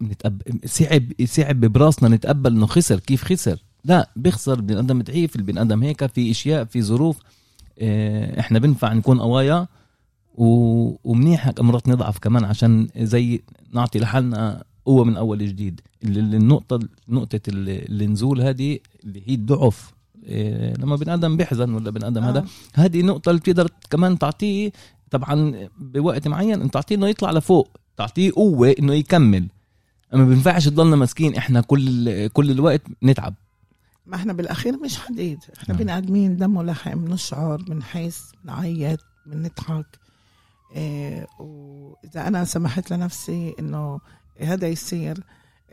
نتقب... صعب صعب براسنا نتقبل إنه خسر. كيف خسر؟ لا بيخسر. البني آدم ضعيف البني آدم هيك في أشياء في ظروف آه، إحنا بنفع نكون قوايا. ومنيح مرات نضعف كمان عشان زي نعطي لحالنا قوة من أول جديد. النقطه نقطة النزول هذه اللي هي الضعف. إيه لما بني آدم بيحزن ولا بني آدم آه. هذا هذه النقطه اللي بتقدر كمان تعطيه طبعا بوقت معين انت تعطيه إنه يطلع لفوق تعطيه قوة إنه يكمل. أما بينفعش تضلنا مسكين إحنا كل كل الوقت نتعب.
ما إحنا بالأخير مش حديد. إحنا آه. بني ادمين دم ولحم بنشعر بنحس بنعيط بنضحك. إيه وإذا أنا سمحت لنفسي إنه هذا يصير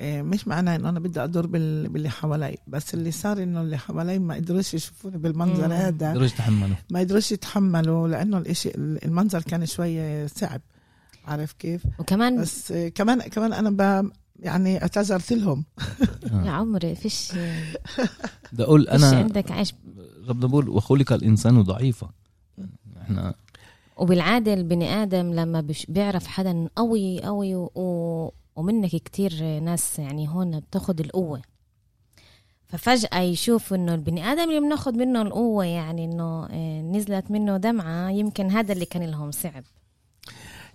مش معناه إنه أنا بدي اضر باللي حوالي. بس اللي صار إنه اللي حوالي ما قدروش يشوفوني بالمنظر هذا.
ما قدروش يتحملوا.
ما قدروش يتحملوا لأنه الاشي المنظر كان شوي صعب. عارف كيف؟
وكمان
بس كمان كمان أنا ب يعني اعتذرت لهم. <laughs>
يا عمري فيش <laughs>
بدي أقول أنا
عندك عيش.
ربنا بقول وخلق الإنسان ضعيفا إحنا
وبالعادة البني آدم لما بيعرف حدا قوي قوي و... ومنك كتير ناس يعني هون بتاخد القوة. ففجأة يشوف إنه البني آدم اللي بناخد منه القوة يعني إنه آه، نزلت منه دمعة يمكن هذا اللي كان لهم صعب.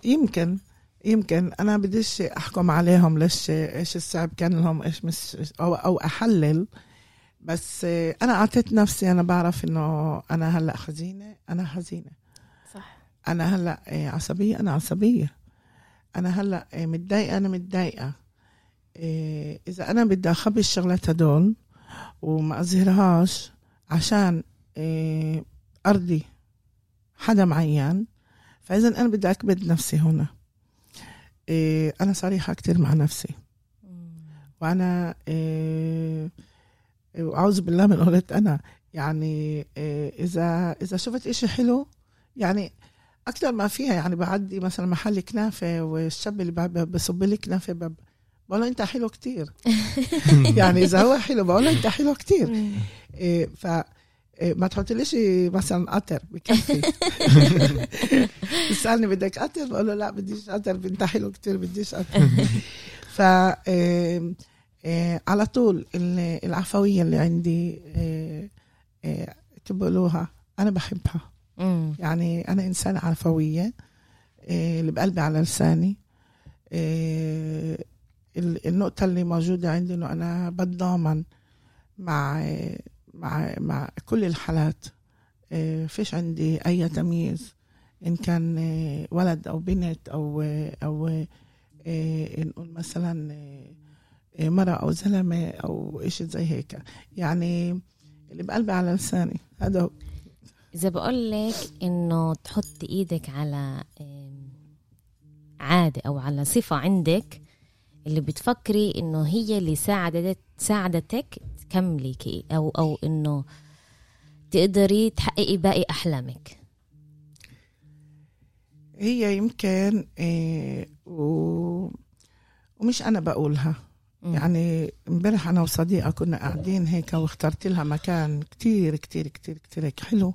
يمكن يمكن. أنا بديش أحكم عليهم ليش إيش الصعب كان لهم إيش مش أو أو أحلل. بس آه، أنا أعطيت نفسي أنا بعرف إنه أنا هلأ حزينه أنا حزينه
صح.
أنا هلأ آه، عصبية أنا عصبية. أنا هلأ إيه، متضايقة أنا متضايقة. إيه، إذا أنا بدي أخبي الشغلات هدول وما أظهرهاش عشان إيه، أرضي حدا معين فإذا أنا بدي أكبد نفسي هنا أنا صريحة كتير مع نفسي. وأنا اعوذ بالله من قولة أنا. يعني إذا إذا شفت إشي حلو يعني أكثر ما فيها يعني بعدي مثلا محل كنافة والشاب اللي بصب لي كنافة بب... بقول له أنت حلو كتير. <laughs> يعني إذا هو حلو بقول له أنت حلو كتير. إيه ف إيه ما تحطليش مثلا قطر بكفي. <laughs> بيسالني بدك قطر؟ بقول له لا بديش قطر انت حلو كتير بديش قطر. <laughs> ف إيه على طول العفوية اللي عندي بيقولوها؟ أنا بحبها.
مم.
يعني أنا إنسانة عفوية إيه اللي بقلبي على لساني. إيه النقطة اللي موجودة عندي إنه أنا بتضامن مع مع مع كل الحالات. إيه فيش عندي أي تمييز. إن كان ولد أو بنت أو إيه نقول مثلا مرأة أو زلمة أو إشي زي هيك. يعني اللي بقلبي على لساني هذا
إذا بقول لك إنه تحط إيدك على عادة أو على صفة عندك اللي بتفكري إنه هي اللي ساعدت ساعدتك تكملي أو أو إنه تقدري تحققي باقي أحلامك.
هي يمكن إيه و... ومش أنا بقولها. م. يعني امبارح أنا وصديقة كنا قاعدين هيك واخترت لها مكان كتير كتير كتير كتير هيك حلو.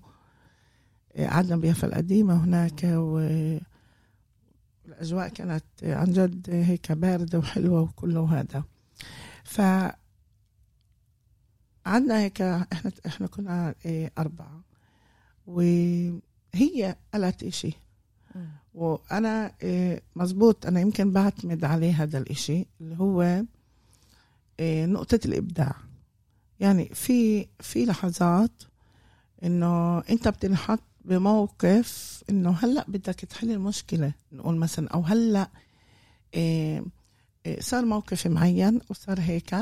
قعدنا بيافا القديمة هناك والأجواء كانت عن جد هيك باردة وحلوة وكله هذا ف عندنا هيك إحنا إحنا كنا إيه، أربعة وهي قالت إشي. وأنا إيه، مزبوط أنا يمكن بعتمد عليه هذا الإشي اللي هو إيه، نقطة الإبداع. يعني في في لحظات إنه أنت بتنحط بموقف إنه هلأ بدك تحل المشكلة. نقول مثلا أو هلأ إيه إيه صار موقف معين وصار هيك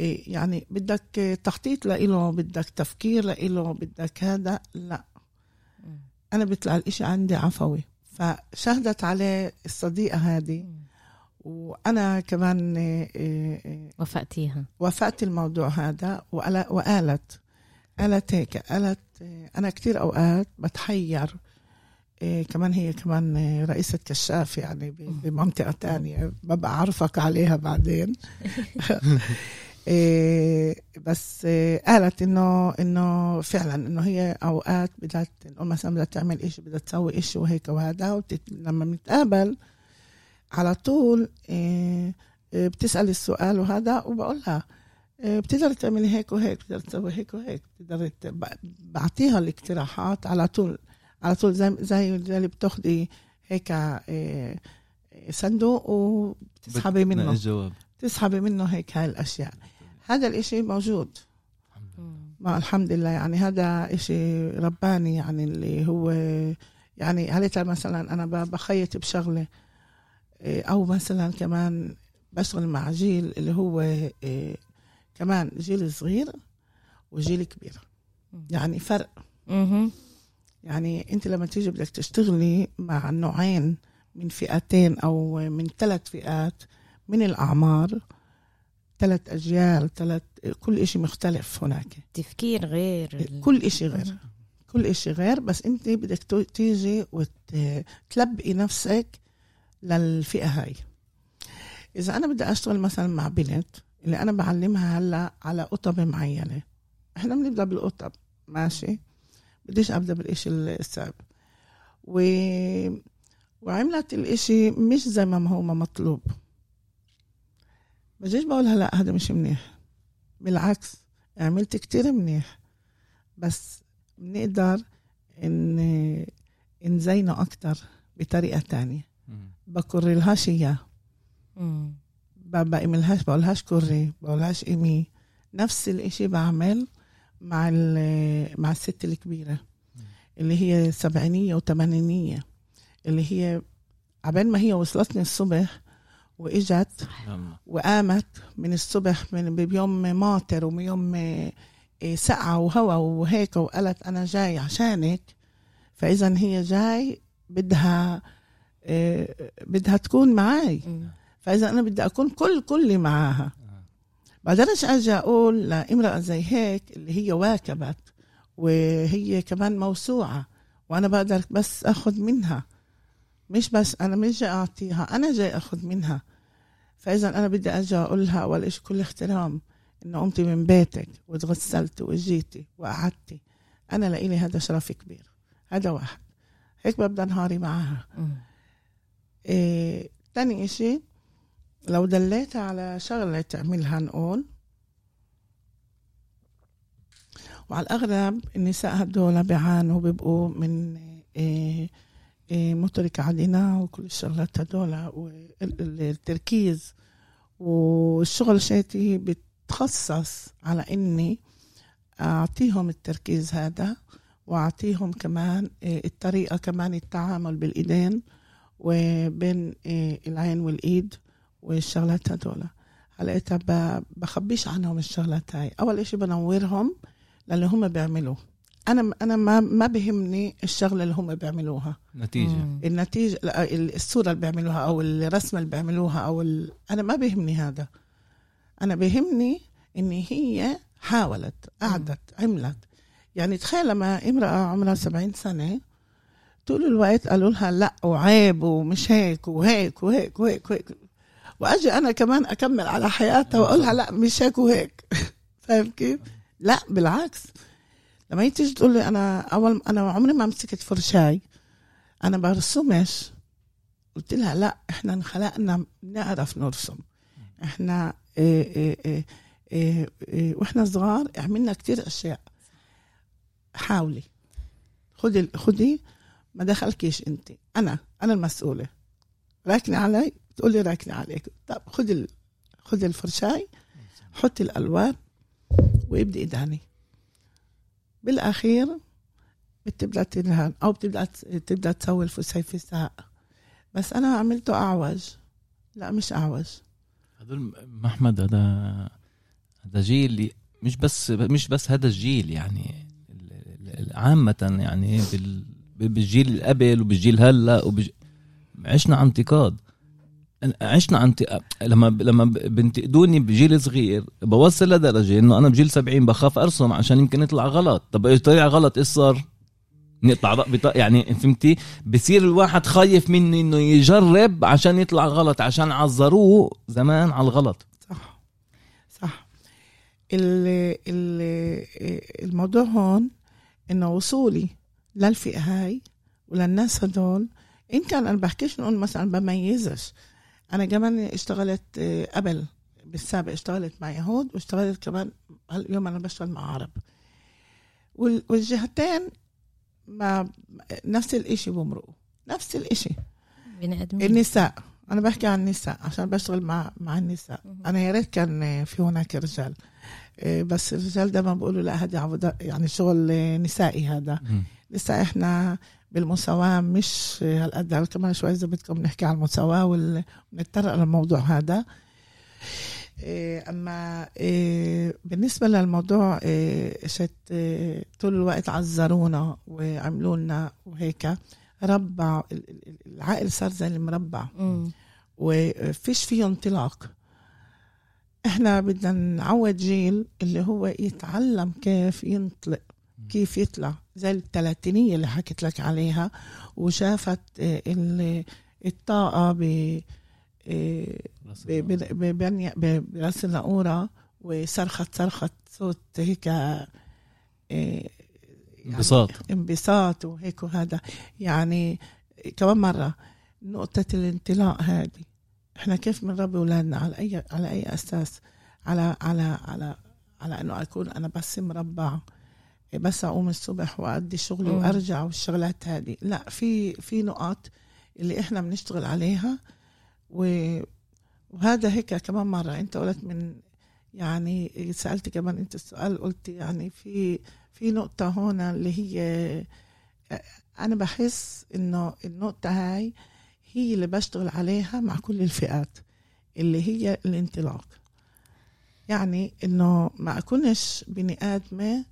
إيه يعني بدك تخطيط لإله بدك تفكير لإله بدك هذا لأ. أنا بيطلع الإشي عندي عفوي. فشهدت عليه الصديقة هذه وأنا كمان
وفقتيها
وفقت الموضوع هذا وقالت قالت هيك قالت أنا كتير أوقات بتحير إيه كمان هي كمان رئيسة كشاف يعني بمنطقة تانية ببقى عرفك عليها بعدين <laughs> <laughs> إيه بس إيه قالت إنه إنه فعلا إنه هي أوقات بدها نقول مثلا بدها تعمل إشي بدها تسوي إشي وهيك وهذا. لما بنتقابل على طول إيه بتسأل السؤال وهذا وبقول لها بتقدر تعملي هيك وهيك بتقدر تسوي هيك وهيك بتقدر بعطيها الاقتراحات على طول على طول زي زي زي اللي بتاخدي هيك إيه إيه صندوق وبتسحبي منه.
الجواب
تسحبي منه هيك هاي الأشياء. هذا الإشي موجود. ما الحمد لله يعني هذا إشي رباني يعني اللي هو يعني لها مثلا أنا ب- بخيط بشغلة أو مثلا كمان بشتغل مع جيل اللي هو كمان جيل صغير وجيل كبير. يعني فرق. يعني انت لما تيجي بدك تشتغلي مع نوعين من فئتين أو من ثلاث فئات من الأعمار ثلاث أجيال ثلاث كل إشي مختلف هناك.
تفكير غير
كل إشي غير. كل إشي غير بس انت بدك تيجي وتلبقي نفسك للفئة هاي. إذا أنا بدي أشتغل مثلا مع بنت اللي أنا بعلمها هلأ على قطب معينة. إحنا بنبدأ بالقطب ماشي؟ بديش أبدأ بالإشي الصعب و... وعملت الإشي مش زي ما هو ما مطلوب. بجيش بقولها لا هذا مش منيح. بالعكس عملت كتير منيح. بس بنقدر إن نزينه أكتر بطريقة تانية. بكرر لهاش إياه.
مم.
ب- بقيملهاش بقولهاش كري بقولهاش إيمي. نفس الإشي بعمل مع ال- مع الست الكبيرة اللي هي سبعينية وثمانينيه اللي هي عبال ما هي وصلتني الصبح وإجت وقامت من الصبح من بيوم ماطر ويوم إيه، سقعة وهوا وهيك وقالت أنا جاي عشانك. فإذا هي جاي بدها إيه، بدها تكون معي
مم.
فإذا أنا بدي أكون كل كلي معاها. بقدرش أجي أقول لامرأة زي هيك اللي هي واكبت وهي كمان موسوعة وأنا بقدر بس أخذ منها. مش بس أنا مش جاي أعطيها أنا جاي أخذ منها. فإذا أنا بدي أجي أقول لها أول إشي كل احترام إنه قمتي من بيتك وتغسلتي وجيتي وقعدتي. أنا لإلي هذا شرف كبير. هذا واحد. هيك ببدأ نهاري معاها. إيه تاني إشي لو دليتها على شغلة تعملها نقول وعلى الأغلب النساء هدول بيعانوا بيبقوا من إيه إيه مترك عدنا وكل الشغلات هدول والتركيز. والشغل شاتي بتخصص على إني أعطيهم التركيز هذا وأعطيهم كمان إيه الطريقة كمان التعامل بالإيدين وبين العين والإيد. والشغلات هدول. هلقيتها ب- بخبيش عنهم الشغلات هاي. أول إشي بنورهم للي هم بيعملوه. أنا أنا ما ما بهمني الشغلة اللي هم بيعملوها.
نتيجة.
مم.
النتيجة الصورة اللي بيعملوها أو الرسمة اللي بيعملوها أو ال... أنا ما بيهمني هذا. أنا بيهمني إن هي حاولت قعدت عملت. يعني تخيل لما امرأة عمرها 70 سنة طول الوقت قالوا لها لا وعيب ومش هيك وهيك وهيك وهيك وهيك. وأجي أنا كمان أكمل على حياتها واقول لها لا مش هيك وهيك. <laughs> فاهم كيف؟ لا بالعكس. لما هي تيجي تقول لي أنا أول أنا عمري ما مسكت فرشاي أنا برسمش. قلت لها لا إحنا انخلقنا نعرف نرسم. إحنا إيه إيه إيه إيه إيه وإحنا صغار عملنا كتير أشياء. حاولي. خدي خدي ما دخلكيش انت. أنا أنا المسؤولة. راكني علي؟ تقولي راكني عليك. طب خدي ال... خدي الفرشاي حطي الألوان وابدي ادهني بالأخير بتبدأ تدهن أو بتبدأ تبدأ تسوي الفسيفساء بس أنا عملته أعوج. لا مش أعوج.
هذول محمد هذا هذا جيل مش بس مش بس هذا الجيل يعني عامة يعني بال بالجيل اللي قبل وبالجيل هلأ وبج... عشنا انتقاد عشنا عن لما لما بنتقدوني بجيل صغير بوصل لدرجة إنه أنا بجيل 70 بخاف أرسم عشان يمكن يطلع غلط. طب إيش طلع غلط؟ إيش صار؟ بق- بط... يعني فهمتي؟ بصير الواحد خايف منه إنه يجرب عشان يطلع غلط عشان عذروه زمان على الغلط.
صح. صح. ال- ال- الموضوع هون إنه وصولي للفئة هاي وللناس هدول. إن كان أنا بحكيش نقول مثلا بميزش. أنا كمان اشتغلت آه، قبل بالسابق اشتغلت مع يهود واشتغلت كمان اليوم أنا بشتغل مع عرب. وال- والجهتين ما نفس الإشي بمرقوا نفس الإشي.
بني آدمين.
النساء أنا بحكي عن النساء عشان بشتغل مع مع النساء. أنا يا ريت كان في هناك رجال إيه، بس الرجال دائما بيقولوا لا هذا يعني شغل نسائي هذا. لسه إحنا بالمساواة مش هالقد كمان شوي إذا بدكم نحكي عن المساواة ونتطرق للموضوع هذا. إيه، أما إيه، بالنسبة للموضوع إيه، شت طول الوقت عزرونا وعملوا لنا وهيك ربع ال- ال- العقل صار زي المربع. وفيش فيه انطلاق. إحنا بدنا نعود جيل اللي هو يتعلم كيف ينطلق كيف يطلع. زي الثلاثينية اللي حكيت لك عليها وشافت آه، ال- الطاقة ب آه، براس النقورة وصرخت صرخت صوت هيك آه، يعني
انبساط.
انبساط وهيك وهذا. يعني كمان مرة نقطة الانطلاق هذه. إحنا كيف بنربي أولادنا على أي على أي أساس؟ على على على على إنه أكون أنا بس مربع. بس أقوم الصبح وادي شغلي. وأرجع والشغلات هذه. لا في في نقط اللي إحنا بنشتغل عليها وهذا هيك كمان مرة. أنت قلت من يعني سألت كمان أنت السؤال قلت يعني في في نقطة هنا اللي هي أنا بحس إنه النقطة هاي هي اللي بشتغل عليها مع كل الفئات اللي هي الانطلاق. يعني إنه ما أكونش بني إيه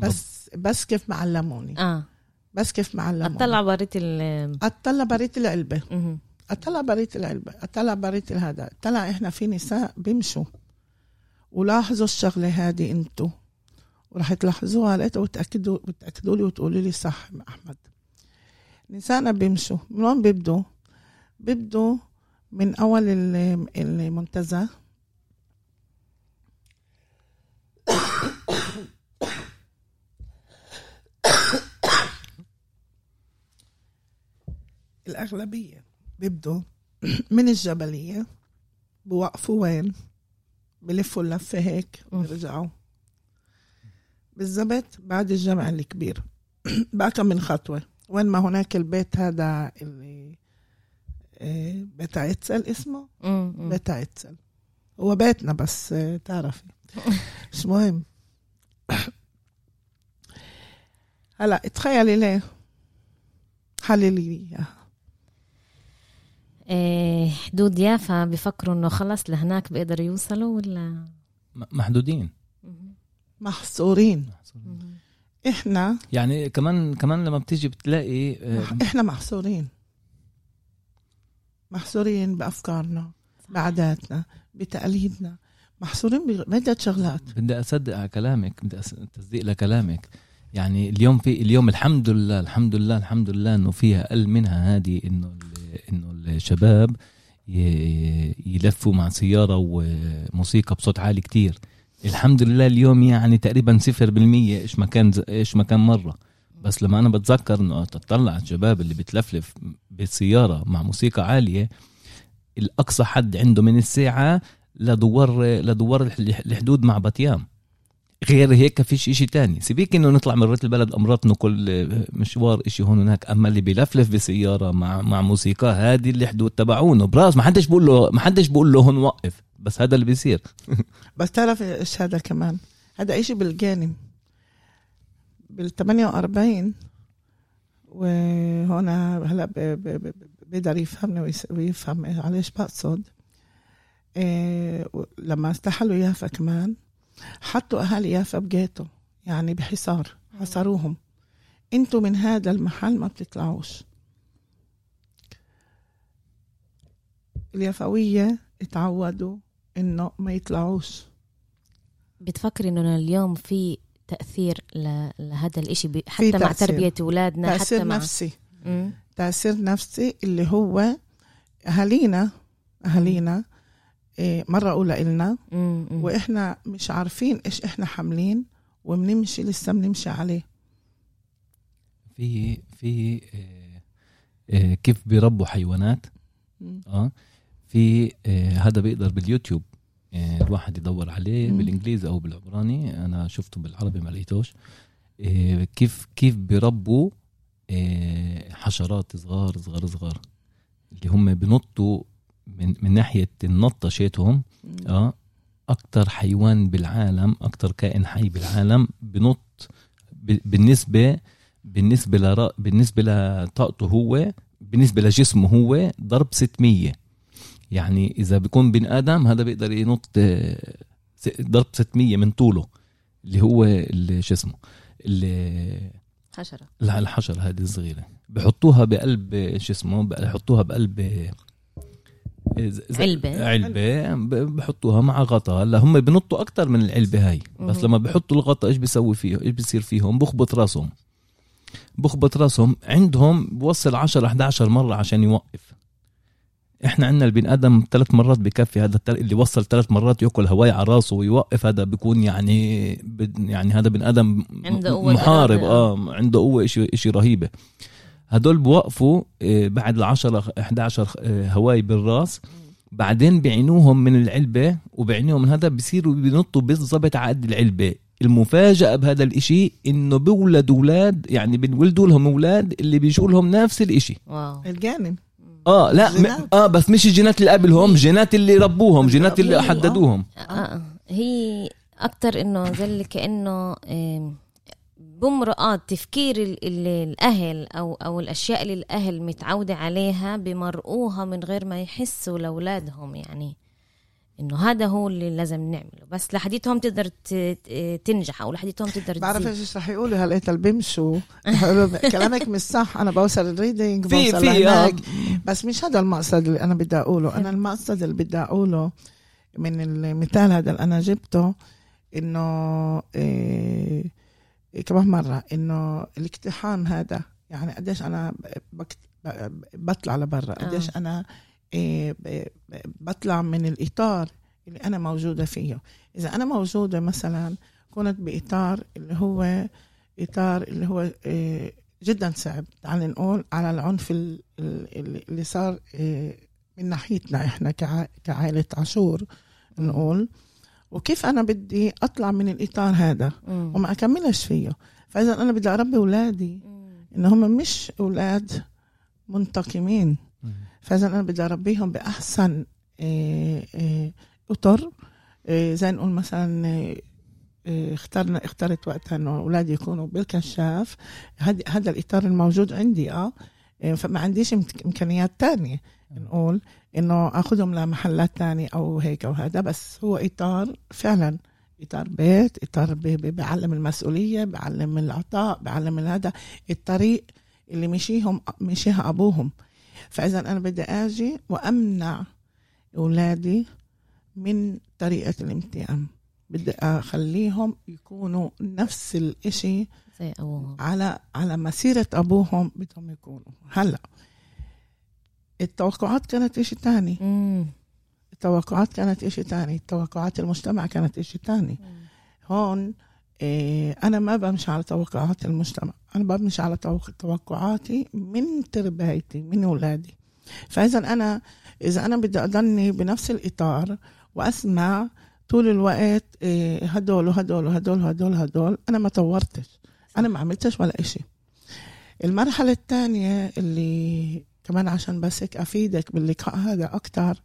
بس بس كيف معلموني؟
آه.
بس كيف معلموني؟
اطلع بريت ال
أطلع بريت العلبة.
مهم.
اطلع بريت العلبة. اطلع بريت هذا طلع إحنا في نساء بيمشوا. ولاحظوا الشغلة هذه أنتو. وراح تلاحظوها لقيتوا وتأكدوا وتأكدوا لي وتقولوا لي صح يا أحمد. نسائنا بيمشوا. من وين بيبدوا بيبدوا من أول ال- المنتزه. الأغلبية بيبدوا <clears throat> من الجبلية بوقفوا وين؟ بلفوا اللفة هيك
مم.
بيرجعوا بالضبط بعد الجامع الكبير. <clears throat> بقى كم من خطوة. وين ما هناك البيت هذا اللي آه، بيت عتسل اسمه. بيت عتسل هو بيتنا بس آه، تعرفي. <laughs> مش مهم. <clears throat> هلا تخيلي ليه؟ حللي لي
إياها. حدود يافا بفكروا إنه خلص لهناك بيقدروا يوصلوا ولا؟
محدودين.
محصورين. إحنا
يعني كمان كمان لما بتيجي بتلاقي آه،
إحنا محصورين. محصورين بأفكارنا بعاداتنا بتقاليدنا. محصورين بعدة شغلات.
بدي أصدق على كلامك بدي أس- تصديق لكلامك. يعني اليوم في اليوم الحمد لله الحمد لله الحمد لله إنه فيها أقل منها هذه إنه إنه الشباب يلفوا مع سيارة وموسيقى بصوت عالي كتير. الحمد لله اليوم يعني تقريبا صفر بالمية إيش ما كان إيش ما كان مرة. بس لما أنا بتذكر إنه تطلع على الشباب اللي بتلفلف بالسيارة مع موسيقى عالية الأقصى حد عنده من الساعة لدوار لدوار الح- الحدود مع بطيام. غير هيك فيش إشي تاني. سيبيك إنه نطلع من ريت البلد امرات كل مشوار إشي هون هناك. أما اللي بيلفلف بسيارة مع مع موسيقى هذه الحدود تبعونه. براس ما حدش بقول له ما حدش بقول له هون وقف. بس هذا اللي بيصير. <laughs>
بس تعرف إيش هذا كمان؟ هذا إشي بالجانب بال 48 وهنا هلا بيقدر يفهمني ويفهم عليش بقصد. إيه لما استحلوا يافا كمان حطوا أهالي يافا بجيتو يعني بحصار حصروهم أنتوا من هذا المحل ما بتطلعوش اليافوية اتعودوا إنه ما يطلعوش
بتفكري إنه اليوم في تأثير ل... لهذا الإشي. حتى مع
تأثير.
تربية أولادنا حتى
تأثير
مع
نفسي
مم.
تأثير نفسي اللي هو أهالينا إيه، مرة أولى إلنا. وإحنا مش عارفين إيش إحنا حاملين وبنمشي لسه بنمشي عليه
في في آه، آه، كيف بيربوا حيوانات. آه في آه، هذا بيقدر باليوتيوب الواحد يدور عليه
مم.
بالإنجليزي أو بالعبراني أنا شفته بالعربي ما لقيتوش كيف كيف بيربوا حشرات صغار صغار صغار اللي هم بنطوا من من ناحية
مم.
آه أكتر حيوان بالعالم أكتر كائن حي بالعالم بنط بالنسبة بالنسبة لرا بالنسبة لطاقته هو بالنسبة لجسمه هو ضرب 600 يعني إذا بيكون بن آدم هذا بيقدر ينط ضرب 600 من طوله اللي هو اللي شو اسمه اللي
حشرة.
لا الحشرة هذه الصغيرة. بحطوها بقلب شو اسمه بحطوها بقلب
علبة.
ب- بحطوها مع غطاء. هلا هم بنطوا أكتر من العلبة هاي. بس. لما بحطوا الغطاء إيش بيسوي فيه؟ إيش بيصير فيهم؟ بخبط راسهم. بخبط راسهم. عندهم بوصل 10 11 مرة عشان يوقف. إحنا عندنا البني آدم ثلاث مرات بكفي هذا اللي وصل ثلاث مرات يأكل هواي على راسه ويوقف هذا بيكون يعني يعني هذا بني آدم
عنده قوة
محارب. آه عنده قوة شيء شيء رهيبة. هدول بوقفوا آه، بعد ال 10 11 آه، هواي بالراس. بعدين بيعينوهم من العلبة وبيعينوهم من هذا بصيروا بينطوا بالضبط على قد العلبة. المفاجأة بهذا الإشي إنه بولد أولاد يعني بنولدوا لهم أولاد اللي بيجوا لهم نفس الإشي.
واو.
الجانب
آه لا م... آه بس مش الجينات اللي قبلهم جينات اللي ربوهم جينات اللي
آه.
حددوهم.
آه. هي أكتر إنه زي اللي كأنه آم، بمرآة تفكير ال- ال- الأهل أو أو الأشياء اللي الأهل متعودة عليها بمرقوها من غير ما يحسوا لأولادهم يعني إنه هذا هو اللي لازم نعمله. بس لحديتهم تقدر ت- ت- تنجح أو لحديتهم تقدر
بعرف إيش رح يقولوا هلقيت اللي بيمشوا؟ <laughs> كلامك مش صح أنا بوصل الريدنج
في
بوصل
في آه.
لهناك بس مش هذا المقصد اللي أنا بدي أقوله. أنا المقصد اللي بدي أقوله من المثال هذا اللي أنا جبته إنه إيه كمان مرة إنه الاقتحام هذا يعني قديش أنا بكت بطلع لبرا قديش
آه.
أنا إيه ب- ب- بطلع من الإطار اللي أنا موجودة فيه. إذا أنا موجودة مثلا كنت بإطار اللي هو إطار اللي هو إيه جدا صعب. تعال نقول على العنف ال- ال- اللي صار إيه من ناحيتنا إحنا كع- كعائلة عاشور نقول وكيف أنا بدي أطلع من الإطار هذا؟
مم.
وما أكملش فيه. فإذا أنا بدي أربي
أولادي.
ان هم مش أولاد منتقمين. فإذا أنا بدي أربيهم بأحسن إيه، إيه، أطر. إيه، زي نقول مثلا اخترنا اخترت وقتها إنه أولادي يكونوا بالكشاف. هذا هذا الإطار الموجود عندي آه فما عنديش إمكانيات تانية. نقول إنه أخذهم لمحلات تانية أو هيك أو هذا بس هو إطار فعلا إطار بيت إطار بي- بي- بيعلم المسؤولية بيعلم العطاء بيعلم هذا الطريق اللي مشيهم مشيها أبوهم. فاذا أنا بدي آجي وأمنع أولادي من طريقة الامتئام بدي أخليهم يكونوا نفس الإشي
زي أبوهم.
على على مسيرة أبوهم بدهم يكونوا. هلا التوقعات كانت إشي تاني؟
مم.
التوقعات كانت إشي تاني؟ توقعات المجتمع كانت إشي تاني؟ هون إيه أنا ما بمشي على توقعات المجتمع. أنا بمشي على توق- توقعاتي من تربيتي من أولادي فإذا أنا إذا أنا بدي أضلني بنفس الإطار وأسمع طول الوقت إيه هدول وهدول وهدول وهدول هدول أنا ما طورتش. أنا ما عملتش ولا إشي. المرحلة الثانية اللي كمان عشان بس هيك أفيدك باللقاء هذا أكتر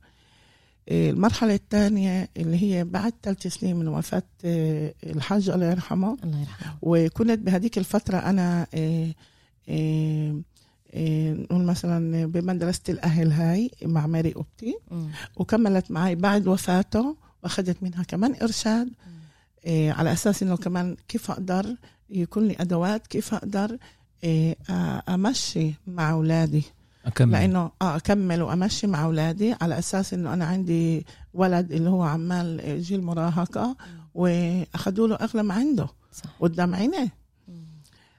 إيه، المرحلة الثانية اللي هي بعد ثلاث سنين من وفاة إيه، الحاج الله يرحمه.
الله يرحمه.
وكنت بهذيك الفترة أنا إيه، نقول مثلا بمدرسة الأهل هاي مع ماري أوبتي. وكملت معي بعد وفاته وأخذت منها كمان إرشاد على أساس إنه كمان كيف أقدر يكون لي أدوات كيف أقدر آه، أمشي مع أولادي.
أكمل.
لأنه آه أكمل وأمشي مع أولادي على أساس إنه أنا عندي ولد اللي هو عمال جيل مراهقة وأخذوا له اغلى ما عنده
صح.
قدام عينيه.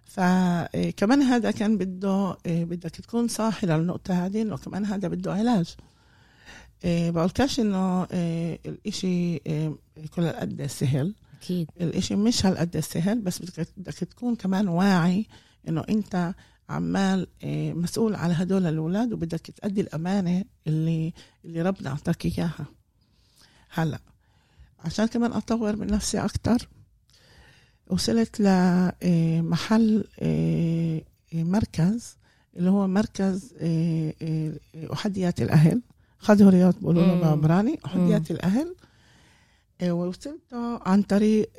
فكمان هذا كان بده إيه، بدك تكون صاحي للنقطة هذه إنه كمان هذا بده علاج. إيه بقولكاش إنه إيه الإشي إيه كل قد سهل
أكيد.
الإشي مش هالقد سهل بس بدك بدك تكون كمان واعي إنه أنت عمال إيه مسؤول على هدول الأولاد وبدك تأدي الأمانة اللي اللي ربنا أعطاك إياها. هلا عشان كمان أطور من نفسي أكتر وصلت لمحل إيه، إيه، مركز اللي هو مركز أحديات الأهل. خضريات بيقولوا له. بعبراني أحديات الأهل. إيه، ووصلت عن طريق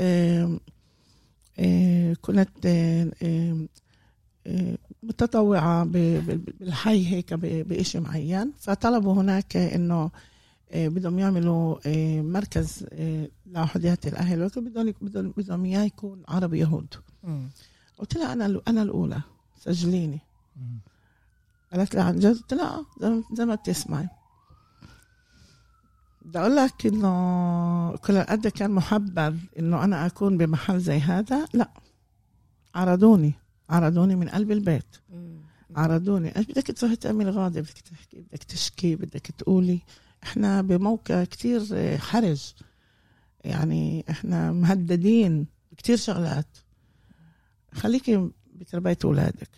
كنت متطوعة بالحي هيك بإشي معين. فطلبوا هناك إنه إيه، بدهم يعملوا إيه، مركز إيه، لأحديات الأهل. ولكن بدهم بدهم إياه يكون عربي يهود. قلت لها أنا أنا الأولى سجليني. قالت لي عن جد؟ قلت لها آه، زي ما- زي ما بتسمعي. بدي أقول لك إنه كل قد كان محبب إنه أنا أكون بمحل زي هذا لا. عرضوني. عرضوني من قلب البيت. عرضوني إيش بدك تروحي تعملي غاضب بدك تحكي بدك تشكي بدك تقولي. إحنا بموقع كتير حرج. يعني إحنا مهددين كتير شغلات. خليكي بتربية أولادك.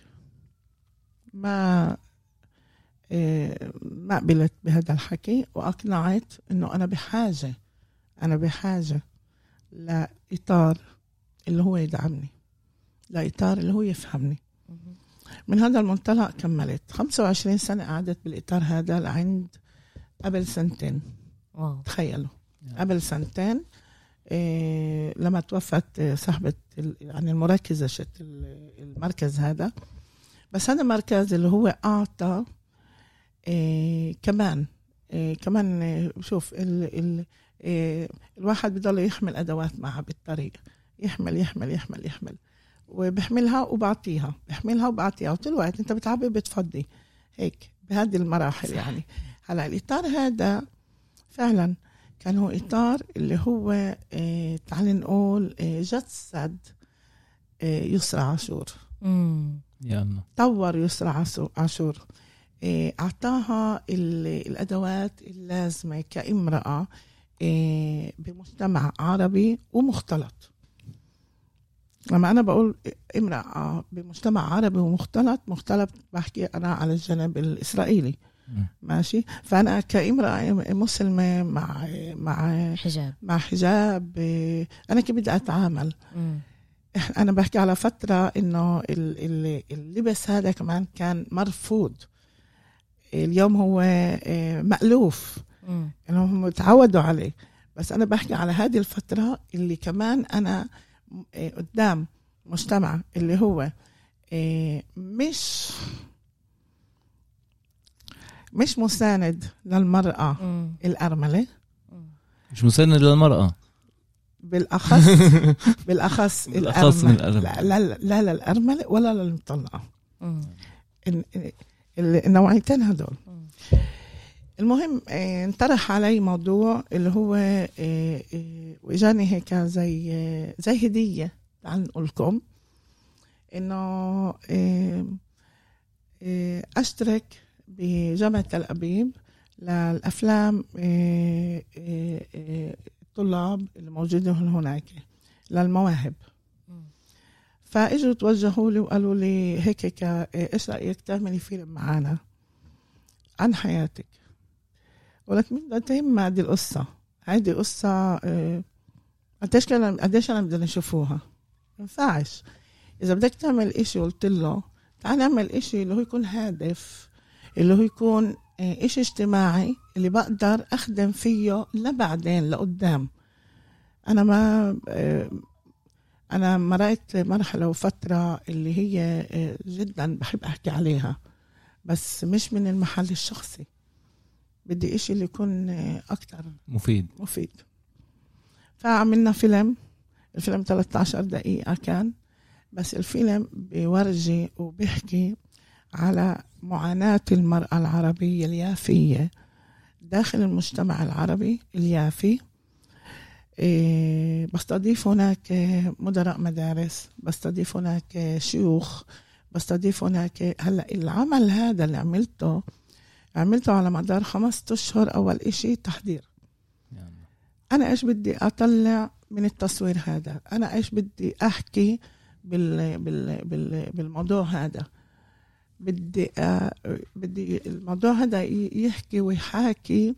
ما آه، ما قبلت بهذا الحكي وأقنعت إنه أنا بحاجة أنا بحاجة لإطار اللي هو يدعمني. لإطار اللي هو يفهمني. من هذا المنطلق كملت. 25 سنة قعدت بالإطار هذا لعند قبل سنتين.
واو.
تخيلوا. قبل سنتين إيه لما توفت آه، صاحبة يعني المركزة شت ال- المركز هذا. بس هذا المركز اللي هو أعطى إيه كمان إيه كمان آه، شوف ال ال إيه الواحد بضل يحمل أدوات معه بالطريق يحمل يحمل يحمل يحمل. وبحملها وبعطيها بحملها وبعطيها. وطول الوقت انت بتعبي بتفضي هيك بهذه المراحل
صح.
يعني. هلأ الإطار هذا فعلا كان هو إطار اللي هو آه تعال نقول آه جسد آه يسرى عاشور.
يلا
طور يسرى عاشو- عاشور. آه أعطاها ال- الأدوات اللازمة كامرأة آه بمجتمع عربي ومختلط. لما أنا بقول امرأة بمجتمع عربي ومختلط مختلط بحكي أنا على الجانب الإسرائيلي.
مم.
ماشي؟ فأنا كامرأة مسلمة مع مع
حجاب.
مع حجاب أنا كيف بدي أتعامل؟
مم.
أنا بحكي على فترة إنه ال- ال- اللبس هذا كمان كان مرفوض. اليوم هو آه، مألوف. إنهم تعودوا عليه. بس أنا بحكي على هذه الفترة اللي كمان أنا قدام مجتمع اللي هو آه، مش مش مساند للمرأة. الأرملة.
مش مساند للمرأة
بالأخص <laughs> بالأخص
بالأخص من
الأرملة. لا لا لا للأرملة ولا للمطلقة النوعيتين هدول
مم.
المهم آه، انطرح علي موضوع اللي هو آه، آه، وإجاني هيك زي زي هدية تعال نقول لكم انه أشترك بجامعة تل أبيب للأفلام الطلاب اللي موجودين هناك للمواهب. فإجوا توجهوا لي وقالوا لي هيك إيش رأيك تعملي فيلم معنا عن حياتك؟ ولك مين بدها تهم هذه القصة. هذه قصة آه، قديش كان قديش أنا بدنا نشوفوها؟ ما ينفعش. إذا بدك تعمل إشي قلت له تعال نعمل إشي اللي هو يكون هادف اللي هو يكون آه، إشي اجتماعي اللي بقدر أخدم فيه لبعدين لقدام. أنا ما آه، أنا مرقت مرحلة وفترة اللي هي جدا بحب أحكي عليها بس مش من المحل الشخصي. بدي إشي اللي يكون أكتر
مفيد.
مفيد. فعملنا فيلم الفيلم 13 دقيقة كان بس الفيلم بيورجي وبيحكي على معاناة المرأة العربية اليافية داخل المجتمع العربي اليافي. إيه، بستضيف هناك مدراء مدارس بستضيف هناك شيوخ بستضيف هناك هلأ العمل هذا اللي عملته عملته على مدار خمسة أشهر أول إشي تحضير.
يعني
أنا إيش بدي أطلع من التصوير هذا؟ أنا إيش بدي أحكي بال بال بال بالموضوع هذا؟ بدي آه بدي الموضوع هذا يحكي ويحاكي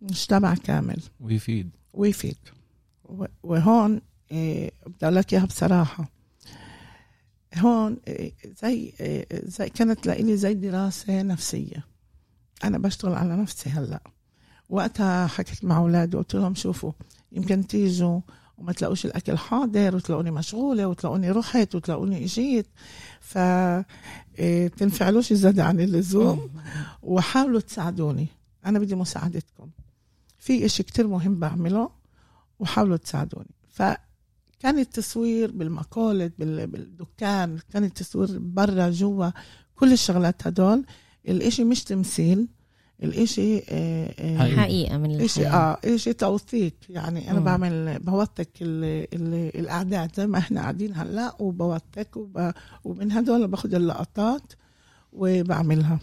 مجتمع كامل.
ويفيد.
ويفيد. وهون إيه، بدي أقول لك إياها بصراحة. هون إيه، زي إيه، زي كانت لإلي زي دراسة نفسية. أنا بشتغل على نفسي هلأ. وقتها حكيت مع أولادي قلت لهم شوفوا يمكن تيجوا وما تلاقوش الأكل حاضر وتلاقوني مشغولة وتلاقوني رحت وتلاقوني إجيت. ف إيه، تنفعلوش زيادة عن اللزوم. وحاولوا تساعدوني. أنا بدي مساعدتكم. في إشي كتير مهم بعمله وحاولوا تساعدوني. فكان التصوير بالمقالة بال- بالدكان كان التصوير برا جوا كل الشغلات هدول الإشي مش تمثيل الإشي آه، آه،.
حقيقة. من
إشي
الحياة
آه إشي توثيق. يعني أنا
مم.
بعمل بوثق ال- ال- الاعداد زي ما إحنا قاعدين هلأ وبوثق وب... ومن هدول باخذ اللقطات وبعملها.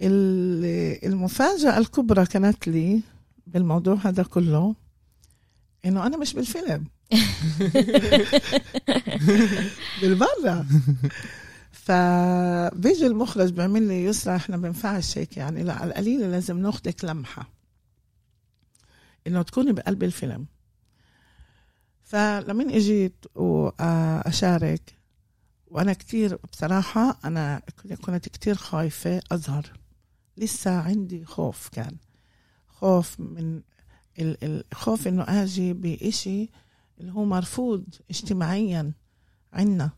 ال- المفاجأة الكبرى كانت لي بالموضوع هذا كله إنه أنا مش بالفيلم. <laughs> <laughs> بالبرة. فبيجي المخرج بيعمل لي يسرى إحنا بنفعش هيك يعني. على القليلة لازم ناخدك لمحة. إنه تكوني بقلب الفيلم. فلمن إجيت وأشارك وأنا كتير بصراحة أنا كنت كتير خايفة أظهر. لسه عندي خوف كان. خوف من ال- الخوف إنه آجي بإشي اللي هو مرفوض اجتماعيا عنا.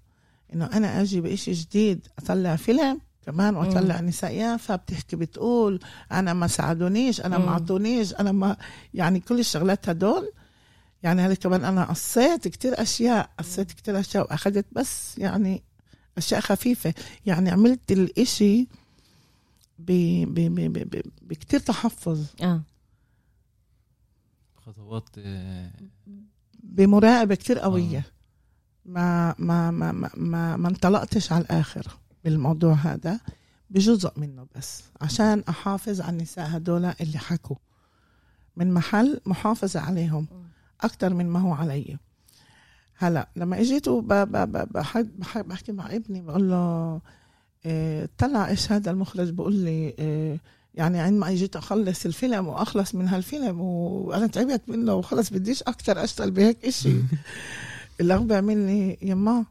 إنه أنا أجي بإشي جديد أطلع فيلم كمان وأطلع نساء يافا بتحكي بتقول أنا ما ساعدونيش أنا ما
مم.
عطونيش أنا ما يعني كل الشغلات هدول. يعني هذا كمان أنا قصيت كتير أشياء قصيت كتير أشياء وأخذت بس يعني أشياء خفيفة. يعني عملت الإشي ب ب ب ب ب بكتير تحفظ.
آه.
خطوات آه،
بمراقبة كتير قوية.
آه.
ما ما ما ما ما, ما انطلقتش على الآخر بالموضوع هذا بجزء منه بس عشان أحافظ على النساء هدول اللي حكوا. من محل محافظة عليهم أكثر من ما هو علي. هلا لما إجيت بحكي مع ابني بقول له إيه طلع إيش هذا المخرج؟ بقول لي إيه يعني عندما إجيت أخلص الفيلم وأخلص من هالفيلم وأنا تعبت منه وخلص بديش أكثر أشتغل بهيك إشي. <laughs> الاخ بيعمل لي يما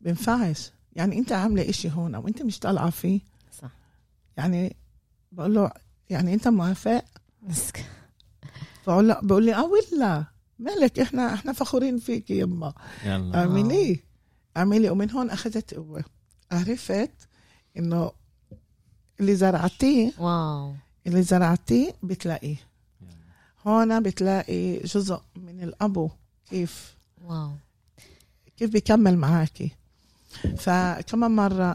بينفعش. يعني انت عاملة إشي هون وانت مش طالعة فيه.
صح.
يعني بقول له يعني انت موافق؟
مسك.
بقول له بقول لي آه ولا. مالك؟ إحنا إحنا فخورين فيك يما
يلا.
أعملي. أعملي. ومن هون أخذت قوه عرفت إنه اللي زرعتيه
واو.
اللي زرعتيه بتلاقيه. هون بتلاقي جزء من الأبو. كيف؟
واو.
كيف بيكمل معاكي فكمان مرة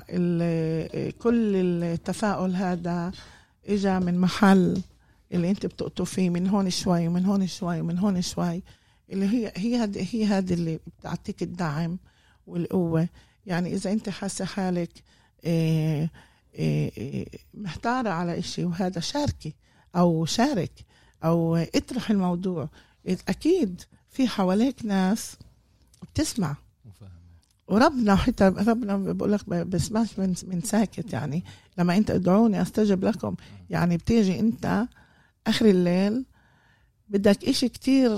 كل التفاؤل هذا إجا من محل اللي انت بتقطوا فيه من هون شوي ومن هون شوي ومن هون شوي اللي هي هي هاد هي هذه اللي بتعطيك الدعم والقوة يعني إذا أنت حاسة حالك إيه إيه إيه محتارة على إشي وهذا شاركي أو شارك أو اطرح الموضوع أكيد في حواليك ناس بتسمع. وربنا حتى ربنا بقول لك بسمعش من من ساكت يعني. لما انت ادعوني أستجب لكم. يعني بتيجي انت آخر الليل بدك إشي كتير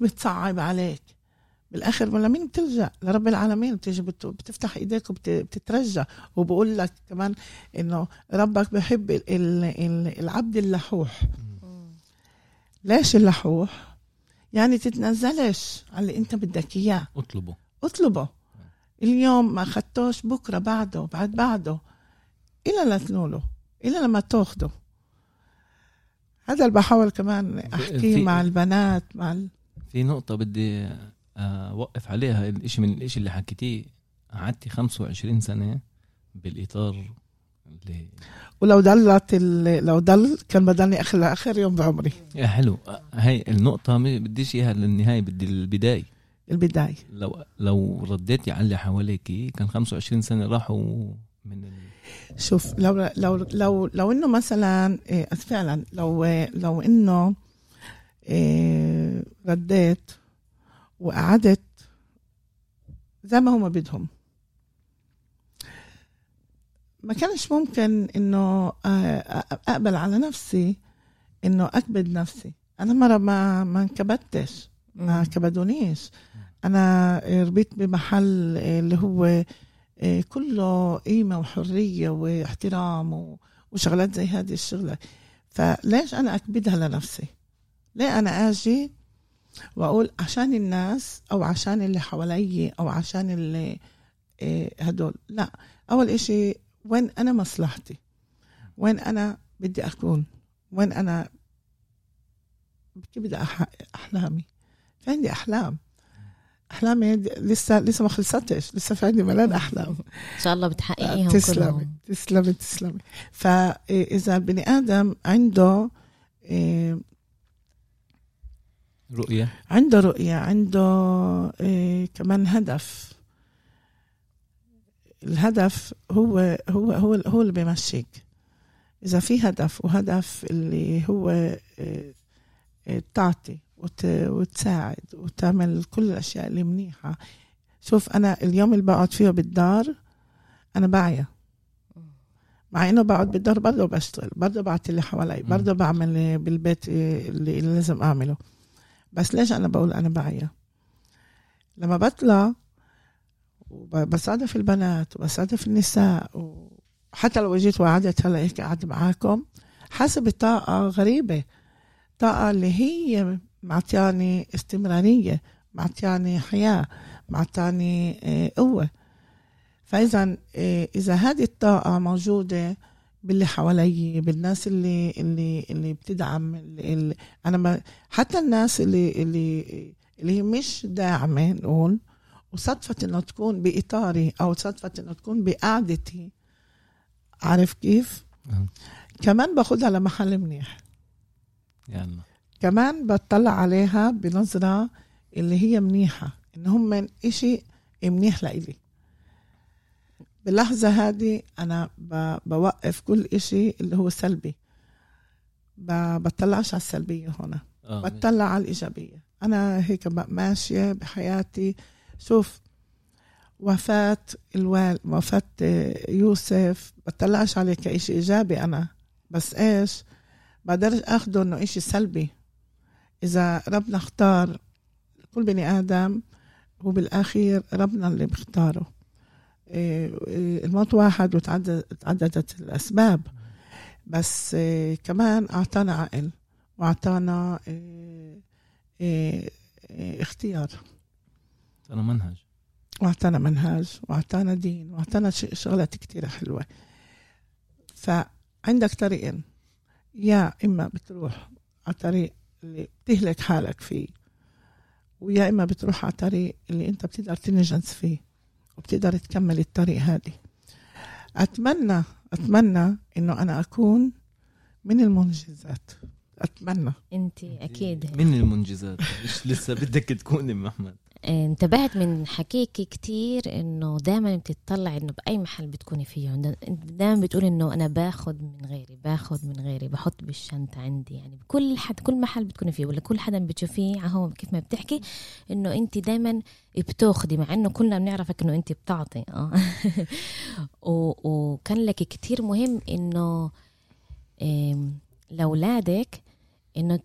بتصعب عليك. بالآخر لمين بتلجأ؟ لرب العالمين. بتيجي بت- بتفتح إيديك وبتترجى وبقول لك كمان إنه ربك بحب ال- ال- ال- العبد اللحوح. ليش اللحوح؟ يعني تتنزلش على اللي انت بدك إياه.
اطلبه.
اطلبه. اليوم ما اخدتوش بكرة بعده بعد بعده. إلى لا تنوله إلى لما تاخده هذا اللي بحاول كمان أحكيه
في-
مع البنات مع ال...
في نقطة بدي أوقف عليها. الإشي من الإشي اللي حكيتيه قعدتي 25 سنة بالإطار اللي
ولو ضلت. لو ضل كان بضلني اخر آخر يوم بعمري.
يا حلو. هاي النقطة ما بديش إياها للنهاية بدي البداية.
البدايه
لو لو رديتي على اللي حواليكي كان 25 سنة راحوا من ال...
شوف لو لو لو لو إنه مثلا إيه، فعلا لو لو إنه إيه، رديت وقعدت زي ما هم بدهم. ما كانش ممكن إنه آه، أقبل على نفسي إنه أكبد نفسي. أنا مرة ما ما انكبدتش ما كبدونيش. أنا ربيت بمحل اللي هو آه، كله قيمة وحرية واحترام وشغلات زي هذه الشغلة. فليش أنا أكبدها لنفسي؟ ليه أنا آجي وأقول عشان الناس أو عشان اللي حوالي أو عشان اللي آه، هدول؟ لا. أول إشي وين أنا مصلحتي؟ وين أنا بدي أكون؟ وين أنا كيف بدي أحقق أحلامي؟ في عندي أحلام. أحلامي لسه لسه ما خلصتش. لسه في عندي ملان أحلام.
إن شاء الله بتحققيهم
تسلمي. تسلمي تسلمي. فاذا البني آدم عنده
رؤية.
عنده رؤية عنده إيه، كمان هدف. الهدف هو هو هو هو اللي بيمشيك. إذا في هدف وهدف اللي هو إيه، تعطي. وتساعد وتعمل كل الأشياء اللي منيحة. شوف أنا اليوم اللي بقعد فيه بالدار أنا باعية. مع إنه بقعد بالدار برضه بشتغل برضه بعطي اللي حوالي برضه بعمل بالبيت اللي, اللي لازم أعمله. بس ليش أنا بقول أنا باعية؟ لما بطلع وبصادف البنات وبصادف النساء وحتى لو جيت وقعدت هلا هيك قاعد معاكم حاسة بطاقة غريبة. طاقة اللي هي معطياني استمرارية معطياني حياة معطياني آه، قوة فإذا آه، إذا هذه الطاقة موجودة باللي حوالي بالناس اللي اللي اللي بتدعم اللي, اللي أنا ما حتى الناس اللي اللي اللي هي مش داعمة نقول وصدفت إنه تكون بإطاري أو صدفت إنه تكون بقعدتي عارف كيف؟ أه. كمان باخذها لمحل منيح
يلا
كمان بطلع عليها بنظرة اللي هي منيحة إن هم إشي منيح لإلي. باللحظة هذه أنا بوقف كل إشي اللي هو سلبي. بطلعش على السلبية هنا. آه بطلع على الإيجابية. أنا هيك ماشية بحياتي. شوف وفاة الوال وفاة يوسف بطلعش عليه كإشي إيجابي أنا. بس إيش؟ بقدرش أخده إنه إشي سلبي. إذا ربنا اختار كل بني آدم هو بالأخير ربنا اللي بيختاره إيه، إيه، الموت واحد وتعددت الأسباب. بس إيه، كمان أعطانا عقل وأعطانا اختيار.
أعطانا منهج.
وأعطانا منهج وأعطانا دين وأعطانا شغلات كتيرة حلوة. فعندك طريقين. يا إما بتروح على طريق اللي بتهلك حالك فيه. ويا إما بتروح على طريق اللي أنت بتقدر تنجز فيه وبتقدر تكمل الطريق هذه أتمنى أتمنى إنه أنا أكون من المنجزات. أتمنى.
أنت أكيد.
من المنجزات. مش لسه بدك تكوني محمد؟
انتبهت من حكيك كتير إنه دائما بتطلع إنه بأي محل بتكوني فيه. دائما بتقول إنه أنا باخذ من غيري باخذ من غيري بحط بالشنطة عندي. يعني كل حد كل محل بتكوني فيه. ولا كل حدا بتشوفيه هو كيف ما بتحكي إنه انت دائما بتاخذي مع إنه كلنا بنعرفك إنه انت بتعطي. آه. <laughs> وكان لك كتير مهم إنه لأولادك إنه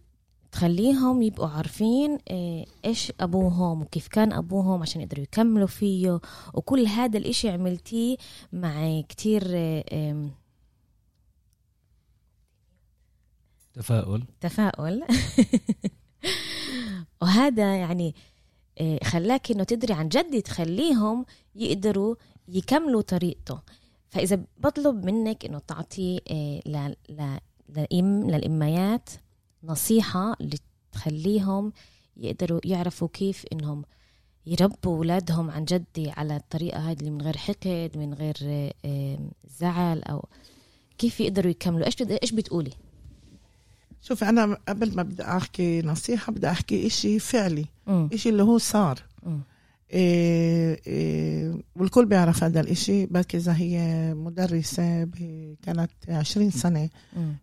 تخليهم يبقوا عارفين آه، إيش أبوهم وكيف كان أبوهم عشان يقدروا يكملوا فيه. وكل هذا الإشي عملتيه مع كتير آه،
تفاؤل.
تفاؤل. <laughs> وهذا يعني آه، خلاك إنه تدري عن جد تخليهم يقدروا يكملوا طريقته. فإذا بطلب منك إنه تعطي للأم للأميات نصيحة اللي تخليهم يقدروا يعرفوا كيف إنهم يربوا أولادهم عن جد على الطريقة هذه اللي من غير حقد من غير زعل أو كيف يقدروا يكملوا إيش إيش بتقولي؟
شوف أنا قبل ما بدي أحكي نصيحة بدي أحكي إشي فعلي م. إشي اللي هو صار م. إيه إيه والكل بيعرف هذا الإشي باكزة هي مدرسة كانت عشرين سنة.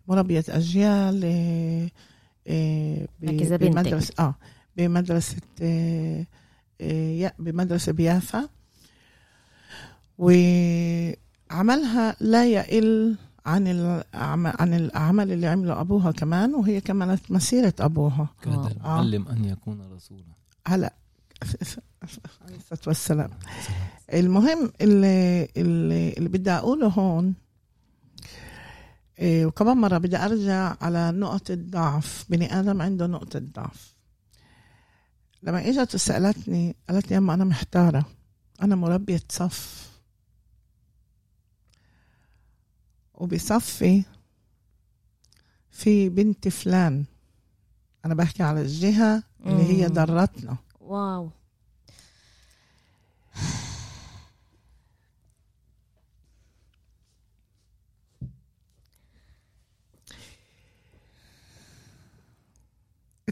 مربية أجيال إيه بمدرسة آه بمدرسة إيه إيه يا- بمدرسة بيافا. وعملها لا يقل عن عن الأعمال اللي عمله أبوها كمان وهي كملت أبوها.
كاد
واو.
المعلم أن يكون رسولا.
هلا. عليه الصلاة والسلام المهم اللي اللي, اللي بدي أقوله هون وكمان مرة بدي أرجع على نقطة ضعف بني آدم عنده نقطة ضعف. لما إجت وسألتني قالت لي أما أنا محتارة. أنا مربية صف. وبصفي في بنت فلان. أنا بحكي على الجهة اللي هي. ضرتنا.
واو.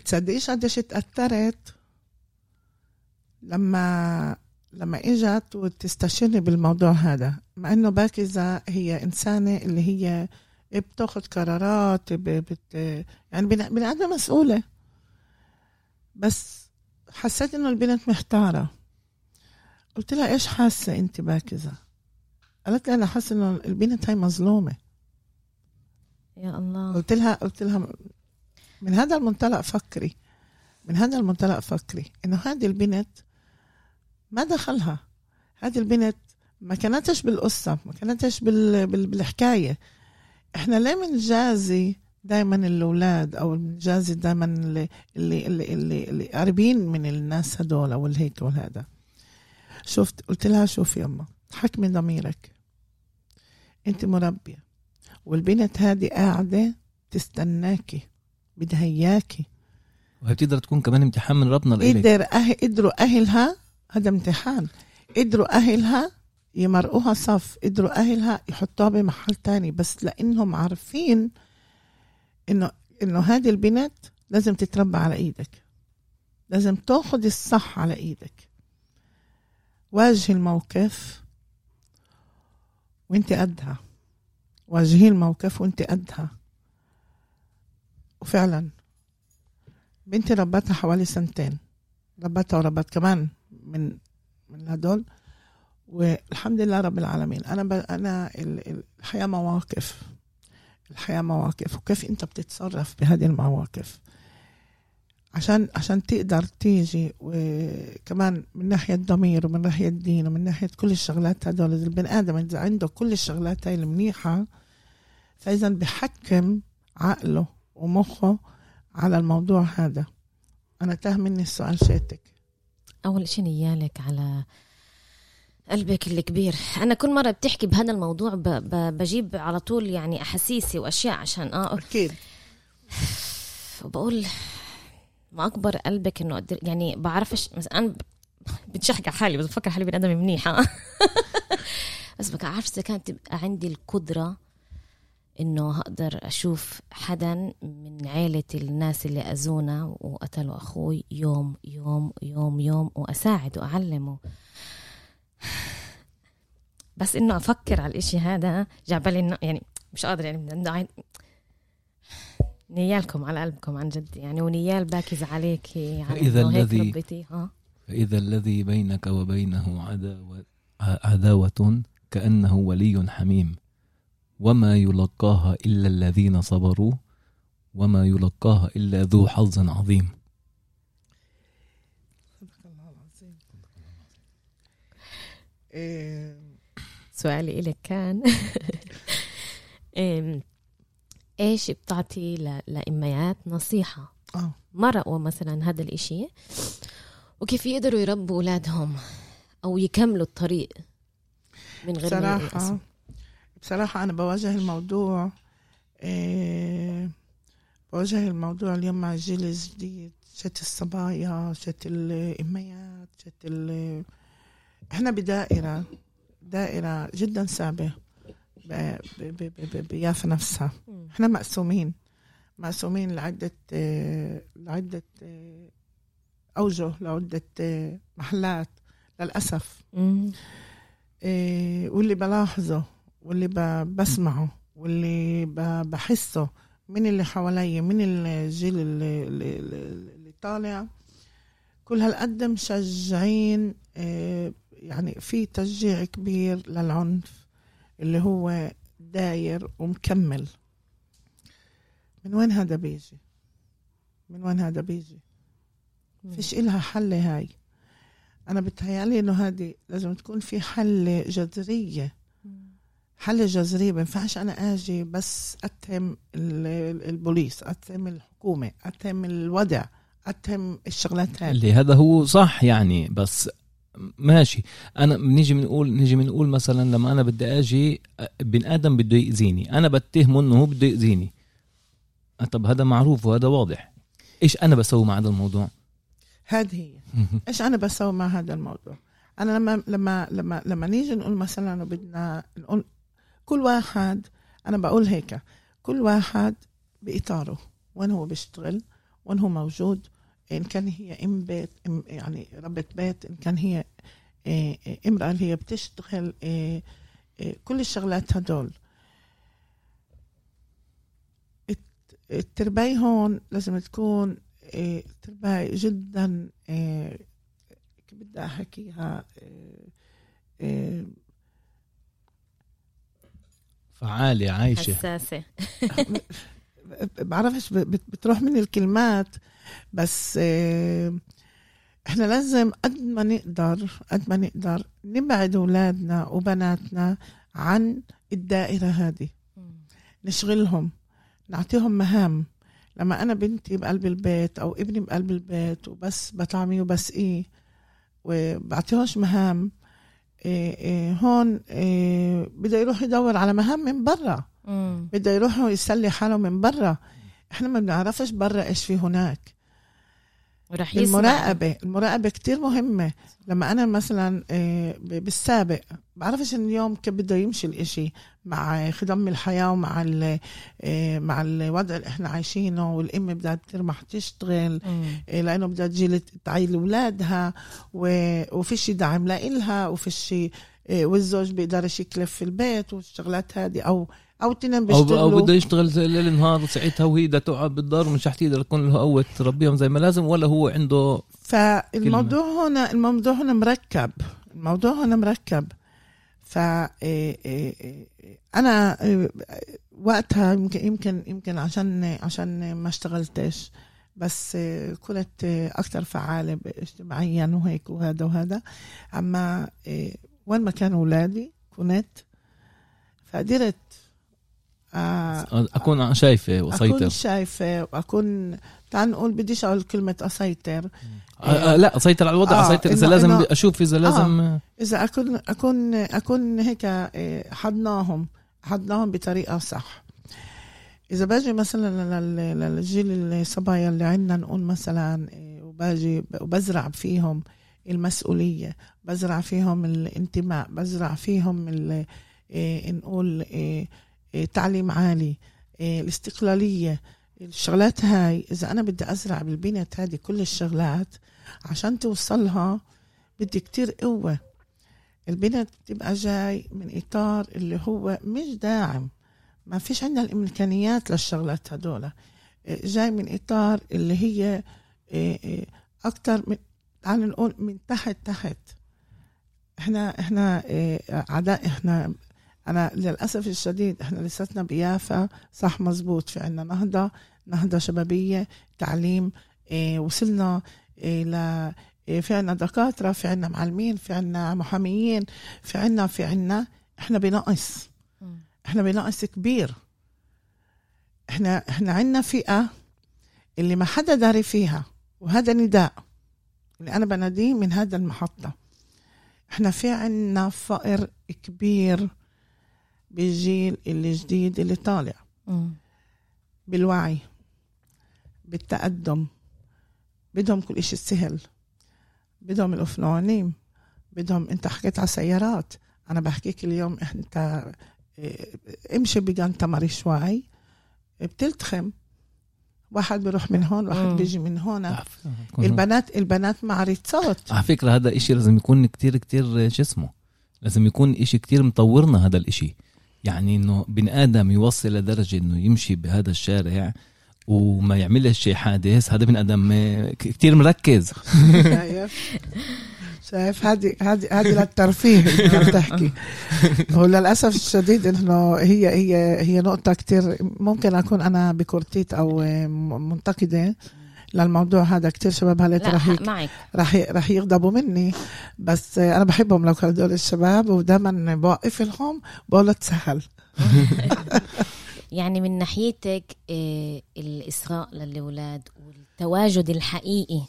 تصدقيش قديش اتأثرت لما لما إجت وتستشيرني بالموضوع هذا. مع إنه باكزة هي إنسانة اللي هي بتاخد قرارات بت يعني بني آدم مسؤولة. بس حسيت إنه البنت محتارة. قلت لها إيش حاسة أنت باكزة؟ قالت لي أنا حاسة إنه البنت هاي مظلومة.
يا الله.
قلت لها قلت لها من هذا المنطلق فكري. من هذا المنطلق فكري. إنه هذه البنت ما دخلها. هذه البنت ما كانتش بالقصة ما كانتش بال... بال... بالحكاية. إحنا ليه بنجازي دايما الأولاد أو بنجازي دايما اللي اللي اللي, اللي, قريبين من الناس هدول أو الهيك والهذا شفت؟ قلت لها شوفي يما حكمي ضميرك. أنت مربية والبنت هذه قاعدة تستناكي. بدها إياكي.
وهي بتقدر تكون كمان امتحان من ربنا لإلك.
قدر أهل قدروا أهلها هذا امتحان. قدروا أهلها يمرقوها صف. قدروا أهلها يحطوها بمحل تاني. بس لإنهم عارفين انه إنه هذه البنت لازم تتربى على إيدك. لازم تاخذ الصح على إيدك. واجهي الموقف وانت قدها. واجهي الموقف وانت قدها. وفعلا. بنتي ربتها حوالي سنتين. ربتها وربت كمان من من هدول. والحمد لله رب العالمين. أنا ب... أنا ال- ال- الحياة مواقف. الحياة مواقف. وكيف أنت بتتصرف بهذه المواقف. عشان عشان تقدر تيجي وكمان من ناحية ضمير ومن ناحية دين ومن ناحية كل الشغلات هدول إذا البني آدم إذا عنده كل الشغلات هاي المنيحة فإذا بحكم عقله ومخه على الموضوع هذا. أنا تاه مني السؤال شاتك
أول شيء نيالك على قلبك الكبير. أنا كل مرة بتحكي بهذا الموضوع ب... ب... بجيب على طول يعني أحاسيسي وأشياء عشان آه
أكيد.
وبقول ما أكبر قلبك إنه قد يعني بعرفش مثلا أنا ب- بديش أحكي على حالي بس بفكر حالي بني آدم منيحة <laughs> بس بقى عارف إذا كانت تبقى عندي القدرة إنه هقدر أشوف حدا من عيلة الناس اللي أذونا وقتلوا أخوي يوم يوم يوم يوم وأساعد وأعلمه. بس إنه أفكر على الإشي هذا جعبالي إنه يعني مش قادر يعني بدي أعيد. نيالكم على قلبكم عن جد يعني ونيال باكز عليك
فإذا
إنه هيك
الذي-
ربيتي ها؟
فإذا الذي بينك وبينه عداوة عداوة كأنه ولي حميم. وما يلقاها إلا الذين صبروا وما يلقاها إلا ذو حظ عظيم.
سؤالي إلك كان. إيش بتعطي ل- لإميات نصيحة؟
آه.
مرقوا مثلا هذا الإشي. وكيف يقدروا يربوا أولادهم أو يكملوا الطريق من غير ما ييأسوا.
بصراحة أنا بواجه الموضوع إيه بواجه الموضوع اليوم مع الجيل الجديد شت الصبايا شت الأميات شت ال إحنا بدائرة دائرة جدا صعبة بيافا نفسها
مم.
إحنا مقسومين مقسومين لعدة آه، لعدة آه، أوجه لعدة آه، محلات للأسف
مم.
إيه واللي بلاحظه واللي بسمعه واللي بحسه من اللي حوالي من الجيل اللي, اللي, طالع. كل هالقد مشجعين إيه يعني في تشجيع كبير للعنف اللي هو داير ومكمل. من وين هذا بيجي؟ من وين هذا بيجي؟ فيش إلها حل هاي. أنا بتهيألي إنه هذه لازم تكون في حل جذرية. حل جذرية ما ينفعش أنا أجي بس أتهم ال- ال- البوليس أتهم الحكومة أتهم الوضع أتهم الشغلات هاي.
اللي هذا هو صح يعني بس ماشي. أنا بنيجي بنقول نيجي بنقول مثلا لما أنا بدي آجي بني آدم بده يأذيني. أنا بتهمه إنه هو بده يأذيني. طب هذا معروف وهذا واضح. إيش أنا بسوي مع هذا الموضوع؟
هذه هي. إيش أنا بسوي مع هذا الموضوع؟ أنا لما لما لما لما نيجي نقول مثلا بدنا نقول كل واحد أنا بقول هيك كل واحد بإطاره وين هو بيشتغل وين هو موجود إن كان هي أم بيت إم يعني ربة بيت إن كان هي إيه، إيه، امرأة اللي هي بتشتغل إيه، كل الشغلات هدول. الت- التربية هون لازم تكون تربية جدا بدي إيه،
فعالة عايشة.
حساسة.
بعرفش بتروح من الكلمات بس آه، إحنا لازم قد ما نقدر قد ما نقدر نبعد أولادنا وبناتنا عن الدائرة هذه. نشغلهم نعطيهم مهام. لما أنا بنتي بقلب البيت أو ابني بقلب البيت وبس بطعميه وبس إيه وبعطيهوش مهام هون إيه بده يروح يدور على مهام من برا. بده يروحوا يسلي حاله من برا. إحنا ما بنعرفش برا إيش في هناك.
ورح يسمع
المراقبة المراقبة كتير مهمة لما أنا مثلا آه، بالسابق بعرفش إن اليوم كيف بده يمشي الإشي مع خدم الحياة ومع ال- آه، مع الوضع اللي إحنا عايشينه والأم بدها ترمح تشتغل. إيه، لأنه بدها تجي تعيل اولادها و- وفيش دعم لإلها وفيش والزوج بيقدرش يكلف في البيت والشغلات هذه أو أو تنين
أو أو
بيشتغلوا
بده يشتغل زي ليل نهار ساعتها وهي بدها تقعد بالدار ومش رح تقدر تكون له قوة تربيهم زي ما لازم ولا هو عنده
فالموضوع هنا الموضوع هنا مركب. الموضوع هنا مركب. ف إيه، إيه، إيه، أنا وقتها يمكن يمكن يمكن عشان عشان ما اشتغلتش بس كنت أكثر فعالة اجتماعيا وهيك وهذا وهذا. أما وين ما كانوا أولادي كنت فقدرت آه،
أكون
أكون
واسيطر
شايفة واكون تعال نقول بديش أقول كلمة أسيطر.
آه آه لا أسيطر على الوضع
آه،
أسيطر
إذا
لازم
إنه-
أشوف إذا لازم
إذا اكون اكون أكون هيك إيه، حضناهم حضناهم بطريقة صح. إذا باجي مثلا لل- للجيل الصبايا اللي عندنا نقول مثلا وباجي وبزرع فيهم المسؤولية بزرع فيهم الانتماء بزرع فيهم نقول إيه، تعليم عالي إيه، الاستقلالية الشغلات هاي إذا أنا بدي أزرع بالبنت هذه كل الشغلات عشان توصلها بدي كتير قوة. البنت تبقى جاي من إطار اللي هو مش داعم. ما فيش عندنا الإمكانيات للشغلات هدول. إيه، جاي من إطار اللي هي إيه، إيه، أكتر من تعال نقول من تحت تحت. إحنا إحنا إيه، عداء إحنا أنا للأسف الشديد إحنا لساتنا بيافا صح مزبوط في عنا نهضة نهضة شبابية تعليم إيه، وصلنا إيه، ل إيه، في عنا دكاترة في عنا معلمين في عنا محاميين في عنا في عنا إحنا بنقص. إحنا بنقص كبير. إحنا إحنا عنا فئة اللي ما حدا داري فيها وهذا نداء اللي أنا بناديه من هذا المحطة. إحنا في عنا فقر كبير. بالجيل الجديد اللي طالع. بالوعي بالتقدم. بدهم كل إشي سهل. بدهم الأفنانيم بدهم أنت حكيت على سيارات أنا بحكيك اليوم أنت إيه، امشي بجان تمر شوي. بتلتخم. واحد بيروح من هون واحد. بيجي من هون. البنات البنات معرضات
على فكرة هذا إشي لازم يكون كتير كتير شو اسمه؟ لازم يكون إشي كتير مطورنا هذا الإشي. يعني إنه بني آدم يوصل لدرجة إنه يمشي بهذا الشارع وما يعملش شيء حادث هذا بني ك- كتير مركز. <laughs>
شايف؟ هذه هذه هذه للترفيه اللي عم تحكي. <laughs> هو للاسف الشديد إنه هي هي هي نقطة كتير ممكن أكون أنا بكورتيت أو منتقدة. للموضوع هذا كتير شباب هلأ
لا
رح
معك.
رح رح يغضبوا مني. بس أنا بحبهم لو كانوا هدول الشباب ودائما بوقف لهم بقول تسهل. <laughs>
يعني من ناحيتك آه، الإسراء للأولاد والتواجد الحقيقي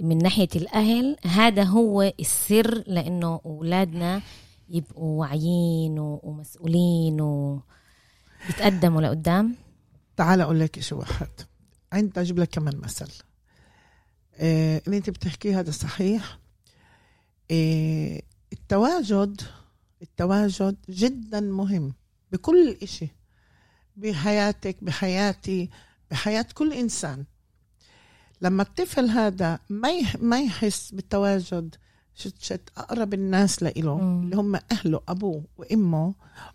من ناحية الأهل هذا هو السر لأنه أولادنا يبقوا واعيين ومسؤولين ويتقدموا لقدام؟
تعال أقول لك شيء واحد. عندي أجيب لك كمان مثل؟ إيه اللي أنت بتحكيه هذا صحيح. إيه التواجد التواجد جدا مهم بكل إشي بحياتك بحياتي بحياة كل إنسان. لما الطفل هذا ما ما يحس بالتواجد شت شت أقرب الناس لإله. اللي هم أهله أبوه وأمه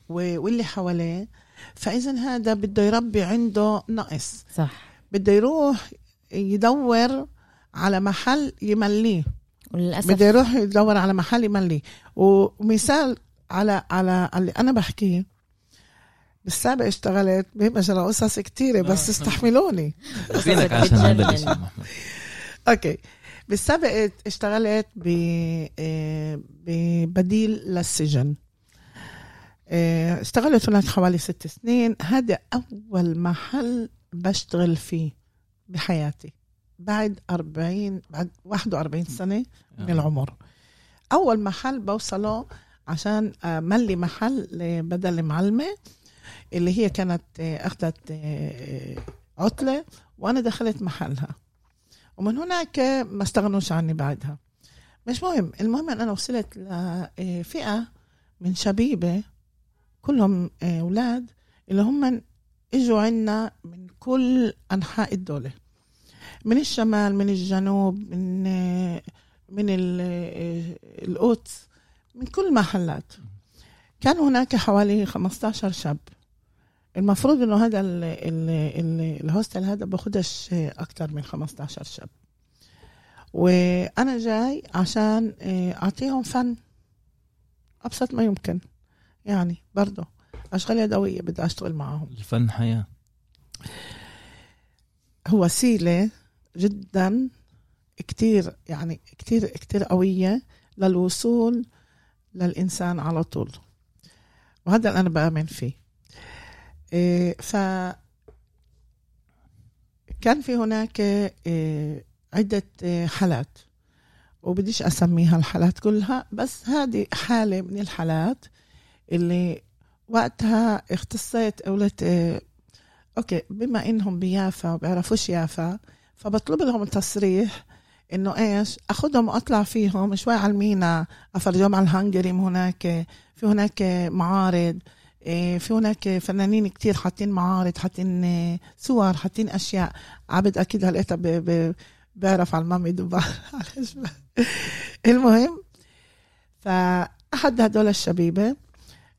واللي حواليه فإذا هذا بده يربي عنده نقص.
صح.
بده يروح يدور على محل يمليه.
وللأسف
بده يروح يدور على محل يمليه. ومثال على على على اللي أنا بحكيه بالسابق اشتغلت بمجرى قصص كتيرة بس استحملوني. <laughs>
فينك عشان هذا
أوكي. بالسابق اشتغلت ب آه، ببديل للسجن. آه، اشتغلت هناك حوالي ست سنين. هذا أول محل بشتغل فيه بحياتي. بعد 40 بعد 41 سنة من العمر. أول محل بوصله عشان ملي محل بدل معلمة اللي هي كانت آه، أخذت آه، عطلة وأنا دخلت محلها. ومن هناك ما استغنوش عني بعدها. مش مهم. المهم أن أنا وصلت لفئة من شبيبة كلهم آه، أولاد اللي هم إجوا عنا من كل أنحاء الدولة من الشمال من الجنوب من من ال- القدس من كل المحلات. كان هناك حوالي 15 شاب. المفروض إنه هذا ال ال ال الهوستل هذا باخدش أكتر من 15 شاب. وأنا جاي عشان آه، أعطيهم فن. أبسط ما يمكن. يعني برضه. أشغال يدوية بدي أشتغل معهم.
الفن حياة.
هو وسيله جدا كتير يعني كتير كتير قوية للوصول للإنسان على طول. وهذا اللي أنا بآمن فيه. إيه، ف كان في هناك إيه، عدة إيه، حالات وبديش أسميها الحالات كلها بس هذه حالة من الحالات اللي وقتها اختصيت قلت إيه، okay بما إنهم بيافا وبيعرفوش يافا فبطلب لهم تصريح إنه إيش أخذهم وأطلع فيهم شوي على المينا أفرجهم على ال האנגרים هناك في هناك معارض إيه، في هناك فنانين كتير حاطين معارض حاطين صور حاطين أشياء عبد أكيد هلقيتها ب- ب- بعرف على المامي دبا <laughs> معلش. المهم فأحد هدول الشبيبة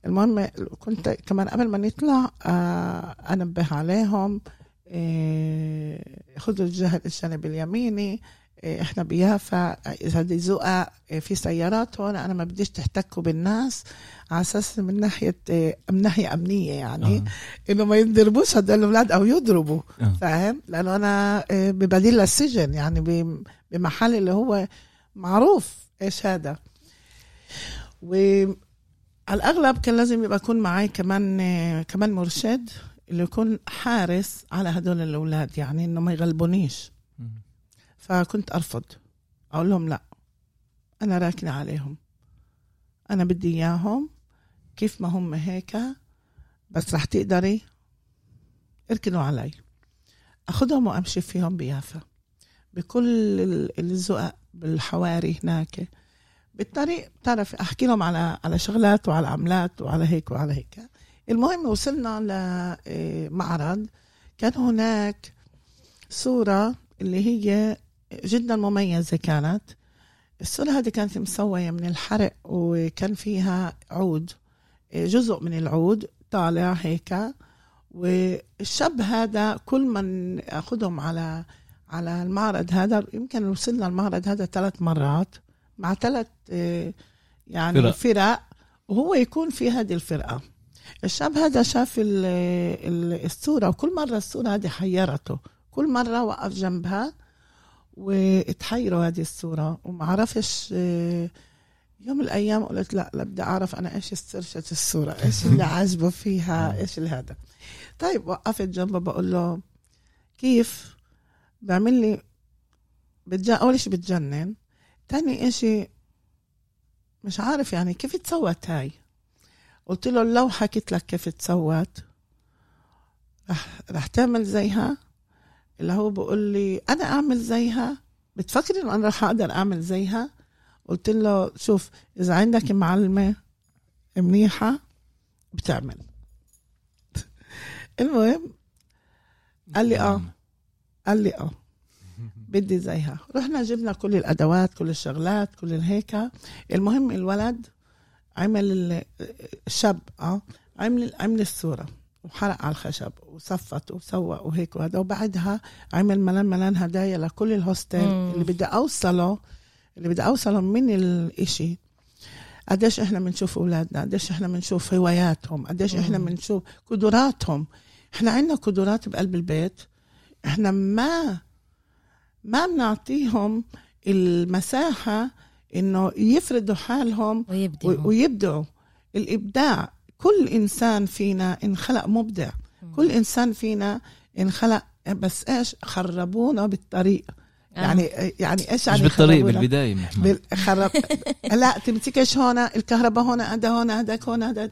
المهم كنت كمان قبل ما نطلع آه، أنبه عليهم إيه، خذوا الجهة الجانب اليميني إيه، إحنا بيافا إذا بدي في سيارات هون أنا ما بديش تحتكوا بالناس على أساس من ناحية من ناحية أمنية يعني
آه.
إنه ما ينضربوش هدول الأولاد أو يضربوا
آه.
فاهم لأنه أنا ببديل للسجن يعني بمحل اللي هو معروف إيش هذا وعلى الأغلب كان لازم يبقى يكون معي كمان كمان مرشد اللي يكون حارس على هدول الأولاد يعني إنه ما يغلبونيش. فكنت أرفض. أقول لهم لا أنا راكنة عليهم. أنا بدي إياهم. كيف ما هم هيك بس رح تقدري اركنوا علي. أخذهم وأمشي فيهم بيافا. بكل ال- الزقق بالحواري هناك. بالطريق بتعرف أحكي لهم على على شغلات وعلى عملات وعلى هيك وعلى هيك. المهم وصلنا لمعرض كان هناك صورة اللي هي جدا مميزة كانت. الصورة هذه كانت مسوية من الحرق وكان فيها عود جزء من العود طالع هيك. والشاب هذا كل من أخذهم على على المعرض هذا يمكن وصلنا المعرض هذا ثلاث مرات. مع ثلاث يعني فرق. فرق وهو يكون في هذه الفرقة. الشاب هذا شاف الصورة وكل مرة الصورة هذه حيرته. كل مرة وقف جنبها وتحيروا هذه الصورة. وما عرفش يوم من الأيام قلت لا لا بدي أعرف أنا إيش سرشة الصورة إيش اللي عاجبه فيها إيش هذا. طيب وقفت جنبه بقول له كيف؟ بعمل لي بتجا أول شيء بتجنن. تاني إشي مش عارف يعني كيف تسوت هاي؟ قلت له لو حكيت لك كيف تسوت رح رح تعمل زيها؟ اللي هو بقول لي أنا أعمل زيها؟ بتفكري إنه أنا رح أقدر أعمل زيها؟ قلت له شوف إذا عندك معلمة منيحة بتعمل. <laughs> المهم قال لي آه. قال لي آه. بدي زيها رحنا جبنا كل الأدوات كل الشغلات كل الهيك. المهم الولد عمل الشاب آه عمل عمل الصورة وحرق على الخشب وصفت وسوى وهيك وهذا. وبعدها عمل ملان ملان هدايا لكل الهوستل مم. اللي بدي أوصله اللي بدي أوصله من الإشي. قديش إحنا بنشوف أولادنا؟ قديش إحنا بنشوف هواياتهم؟ قديش إحنا بنشوف قدراتهم؟ إحنا عندنا قدرات بقلب البيت. إحنا ما ما بنعطيهم المساحة إنه يفردوا حالهم ويبدعوا, ويبدعوا. الإبداع كل إنسان فينا انخلق مبدع. كل إنسان فينا انخلق بس إيش؟ خربونا بالطريق. آه. يعني يعني إيش يعني
مش بالطريق بالبداية محمد.
خرب <laughs> لا تمسكش هون؟ الكهرباء هون هذا هون هذاك هون هذا.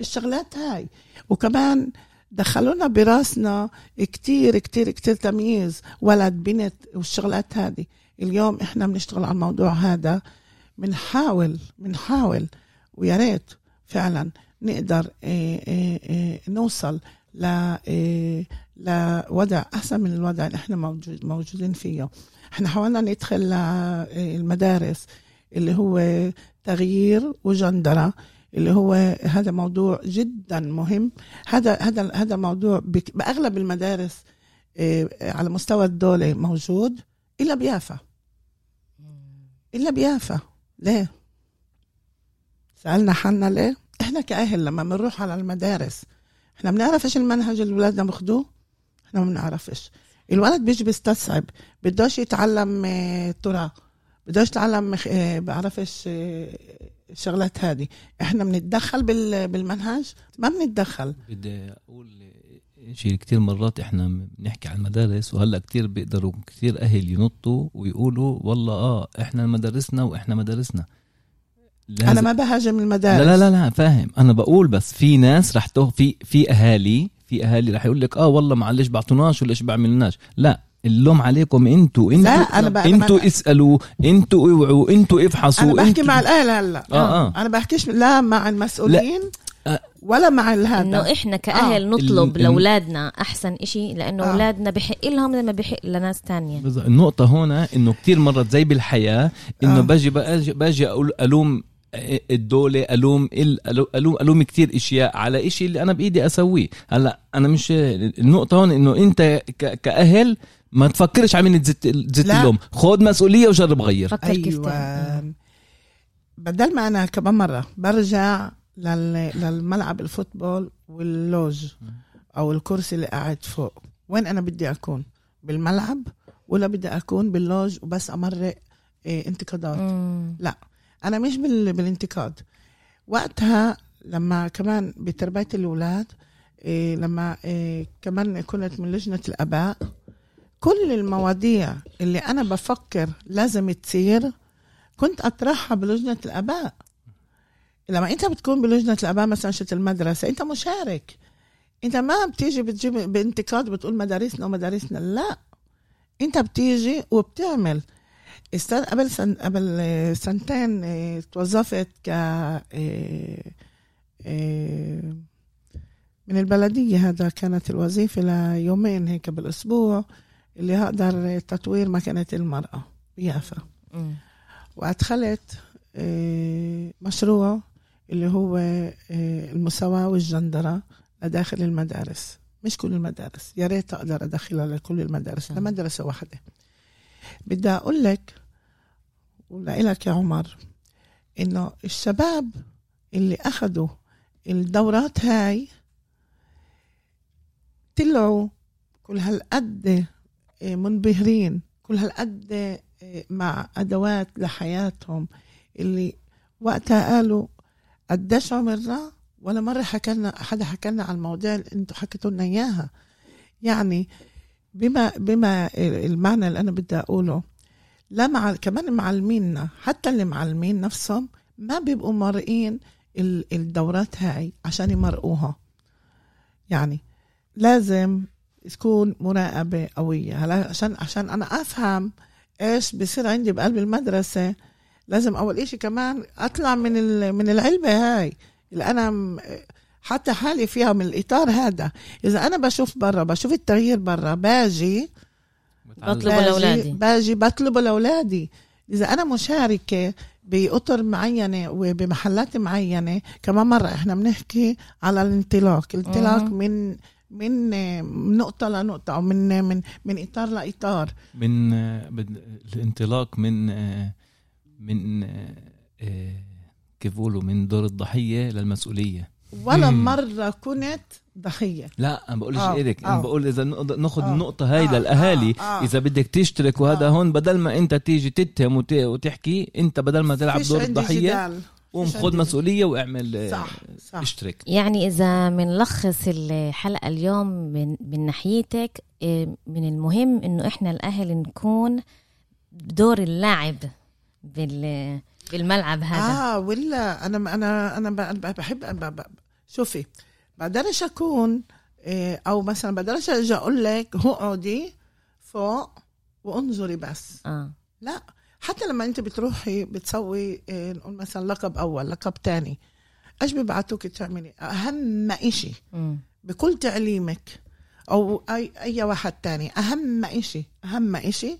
الشغلات هاي. وكمان دخلونا براسنا كتير كتير كتير تمييز. ولد بنت والشغلات هذه. اليوم إحنا بنشتغل على الموضوع هذا. بنحاول بنحاول ويا ريت فعلا نقدر آه، آه، آه، نوصل ل لوضع أحسن من الوضع اللي إحنا موجود موجودين فيه. إحنا حاولنا ندخل للمدارس اللي هو تغيير وجندرة. اللي هو هذا موضوع جدا مهم. هذا هذا هذا موضوع بأغلب المدارس على مستوى الدولة موجود إلا بيافا. إلا بيافا. ليه؟ سألنا حنا ليه؟ إحنا كأهل لما بنروح على المدارس إحنا بنعرف إيش المنهج اللي اولادنا بياخذوه إحنا ما بنعرفش الولد بيجي بيستصعب بدوش يتعلم آه، ترى بدوش يتعلم آه، بعرفش آه، الشغلات هذه. إحنا بنتدخل بالمنهج؟ ما بنتدخل.
بدي أقول شيء كتير مرات إحنا بنحكي عن المدارس وهلأ كتير بيقدروا كتير أهل ينطوا ويقولوا والله آه إحنا مدارسنا وإحنا مدارسنا.
أنا ما بهاجم المدارس.
لا لا لا فاهم. أنا بقول بس في ناس رح في في اهالي في أهالي رح يقول لك آه والله معلش بعطوناش ولا إيش بعملناش. لا. اللوم عليكم أنتوا أنتوا لا أنا بقى أنتوا أنا اسألوا أنتوا اوعوا أنتوا افحصوا
أنا بحكي مع الأهل هلا آه آه. أنا بحكيش لا مع المسؤولين لا. ولا مع هذا
إنه إحنا كأهل آه. نطلب لأولادنا أحسن إشي لأنه آه. أولادنا بحق لهم لما بحق لناس تانية
النقطة هنا إنه كتير مرات زي بالحياة إنه آه. باجي باجي أقول ألوم الدولة ألوم ألوم ألوم كتير إشياء على إشي اللي أنا بإيدي أسويه هلا أنا مش النقطة هون إنه أنت كأهل ما تفكرش عمين تزت تزت اللوم. خذ مسؤولية وجرب غير.
فكر أيوة. كيف تعمل.
بدل ما أنا كمان مرة برجع للملعب ال football واللوج أو الكرسي اللي قاعد فوق. وين أنا بدي أكون؟ بالملعب ولا بدي أكون باللوج وبس أمرق إيه انتقادات؟ لا. أنا مش بالانتقاد. وقتها لما كمان بتربية الأولاد إيه لما إيه كمان كنت من لجنة الأباء كل المواضيع اللي أنا بفكر لازم تصير كنت أطرحها بلجنة الآباء. لما أنت بتكون بلجنة الآباء مثلا شت المدرسة أنت مشارك. أنت ما بتيجي بتجيب بانتقاد بتقول مدارسنا ومدارسنا لا. أنت بتيجي وبتعمل. أستاذ قبل سن قبل سنتين آه، توظفت ك آه، آه، من البلدية هذا كانت الوظيفة ليومين هيك بالأسبوع. اللي هقدر تطوير مكانة المرأة بيافا. وأدخلت آه، مشروع اللي هو آه، المساواة والجندرة لداخل المدارس مش كل المدارس يا ريت أقدر أدخلها لكل المدارس. لمدرسة واحدة بدي أقول لك ولك يا عمر إنه الشباب اللي أخذوا الدورات هاي طلعوا كل هالقد منبهرين. كل هالقد آه، مع أدوات لحياتهم اللي وقتها قالوا قديش عمرنا ولا مرة حكلنا حدا حكلنا عن المواضيع اللي أنتوا حكيتوا لنا إياها. يعني بما بما المعنى اللي أنا بدي أقوله لا مع كمان معلمينا حتى اللي معلمين نفسهم ما بيبقوا مرئين ال- الدورات هاي عشان يمرقوها. يعني لازم تكون مراقبة قوية. هلا عشان عشان أنا أفهم إيش بصير عندي بقلب المدرسة لازم أول إشي كمان أطلع من ال- من العلبة هاي اللي أنا حتى حالي فيها من الإطار هذا. إذا أنا بشوف برا بشوف التغيير برا باجي
بطلب
باجي-
لأولادي.
باجي بطلبه لأولادي. إذا أنا مشاركة بأطر معينة وبمحلات معينة كمان مرة إحنا بنحكي على الانطلاق. الانطلاق. من من آه، نقطة لنقطة أو من من من إطار لإطار
من آه، بد- الانطلاق من آه، من آه، آه، كيف بقولوا من دور الضحية للمسؤولية
ولا
مم.
مرة كنت ضحية
لا أنا بقولش
آه،
إيدك
آه.
أنا بقول نقدر ناخذ
آه،
النقطة هاي
آه،
للأهالي
آه، آه.
إذا بدك تشترك وهذا
آه.
هون بدل ما أنت تيجي تتهم وت- وتحكي أنت بدل ما تلعب دور
عندي
الضحية
جدال.
قوم
عندي-
مسؤولية واعمل آه،
صح صح.
اشترك.
يعني إذا منلخص الحلقة اليوم من, من ناحيتك إيه، من المهم إنه إحنا الأهل نكون بدور اللاعب بال بالملعب هذا.
آه ولا أنا أنا أنا ب- بحب ب- ب- شوفي بقدرش أكون إيه، أو مثلا بقدرش أجي أقول لك اقعدي فوق وانظري بس.
آه.
لا. حتى لما انت بتروحي بتسوي إيه، نقول مثلا لقب أول لقب تاني إيش بيبعتوك تعملي أهم إشي
مم.
بكل تعليمك أو أي أي واحد تاني أهم إشي أهم إشي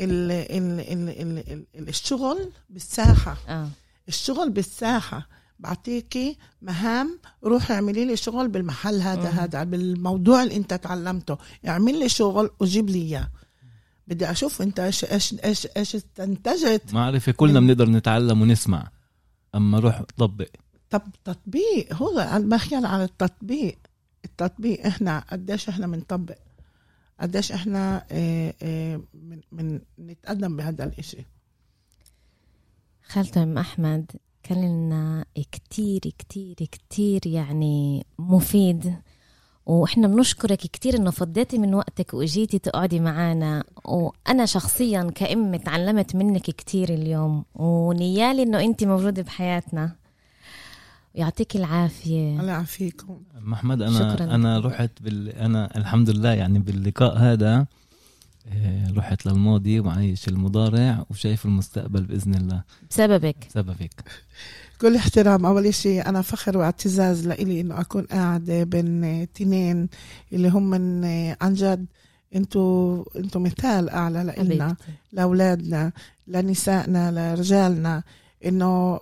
ال ال ال ال ال الشغل بالساحة
آه.
الشغل بالساحة بعطيكي مهام روحي اعملي لي شغل بالمحل هذا
مم.
هذا بالموضوع اللي انت تعلمته اعمل لي شغل وجيب لي إياه بدي أشوف أنت إيش إيش إيش إيش استنتجت.
معرفة كلنا بنقدر نتعلم ونسمع. أما روح طبق.
طب تطبيق هو بحكي أنا على التطبيق. التطبيق إحنا قديش إحنا بنطبق. قديش إحنا آه آه من, من نتقدم بهذا الإشي.
خالته أم أحمد كلمنا كتير كتير كتير يعني مفيد. وإحنا بنشكرك كتير إنه فضيتي من وقتك وإجيتي تقعدي معنا وأنا شخصيا كأم تعلمت منك كتير اليوم ونيالي إنه انت موجودة بحياتنا. يعطيك العافية.
الله يعافيكم.
محمد أنا
شكراً.
أنا
لك.
رحت بال أنا الحمد لله يعني باللقاء هذا آه، رحت للماضي وعايش المضارع وشايف المستقبل بإذن الله.
بسببك.
بسببك.
كل احترام. أول شيء أنا فخر واعتزاز لإلي إنه أكون قاعدة بين تنين اللي هم من عن جد أنتوا أنتوا مثال أعلى لإلنا
حبيبتي.
لأولادنا لنسائنا لرجالنا إنه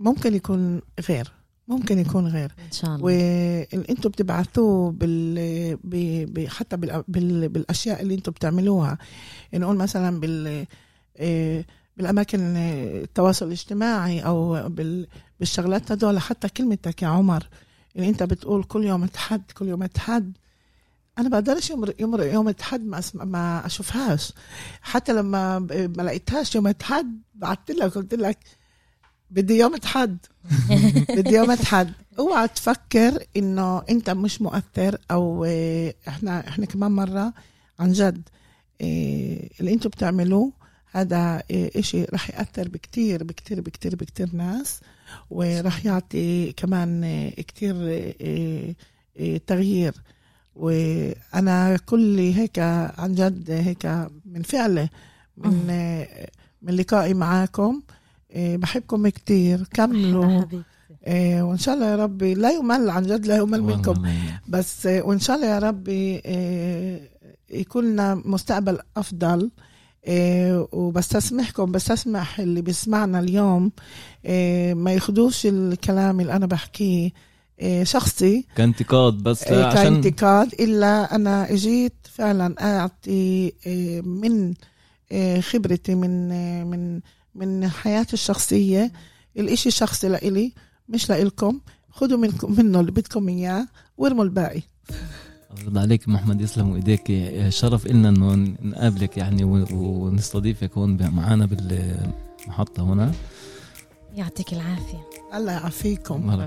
ممكن يكون غير ممكن يكون غير.
إن شاء الله.
واللي أنتم بتبعثوه بال... ب... ب... حتى بال... بال... بالأشياء اللي أنتم بتعملوها. نقول مثلا بال إيه، بالأماكن إيه، التواصل الاجتماعي أو بال... بالشغلات هدول حتى كلمتك يا عمر اللي أنت بتقول كل يوم اتحد كل يوم اتحد أنا بقدرش يمرق يمرق يوم اتحد ما أسمع ما أشوفهاش. حتى لما ما لقيتهاش يوم اتحد بعثت لك قلت لك بدي يوم اتحد <laughs> بدي يوم اتحد اوعى تفكر إنه أنت مش مؤثر أو إحنا إحنا كمان مرة عن جد آه، اللي أنتم بتعملوه هذا إشي رح يأثر بكتير بكتير بكتير بكتير ناس ورح يعطي كمان كتير آه، آه، تغيير. وأنا كل هيك عن جد هيك من فعلة من من لقائي معاكم آه، بحبكم كتير. كملوا. إيه وإن شاء الله يا ربي لا يمل عن جد لا يمل منكم. بس إيه وإن شاء الله يا ربي إيه يكون لنا مستقبل أفضل. إيه وبستسمحكم بستسمح اللي بيسمعنا اليوم إيه ما ياخدوش الكلام اللي أنا بحكيه إيه شخصي.
كانتقاد بس
إيه
عشان
كانتقاد إلا أنا إجيت فعلا أعطي إيه من إيه خبرتي من إيه من من حياتي الشخصية. الإشي شخصي لإلي مش لإلكم. خدوا منكم منه اللي بدكم إياه وارموا الباقي.
الله عليك محمد يسلم إيديك. شرف إلنا إنه نقابلك يعني ونستضيفك هون معنا بالمحطة هنا.
يعطيك العافية.
الله يعافيكم.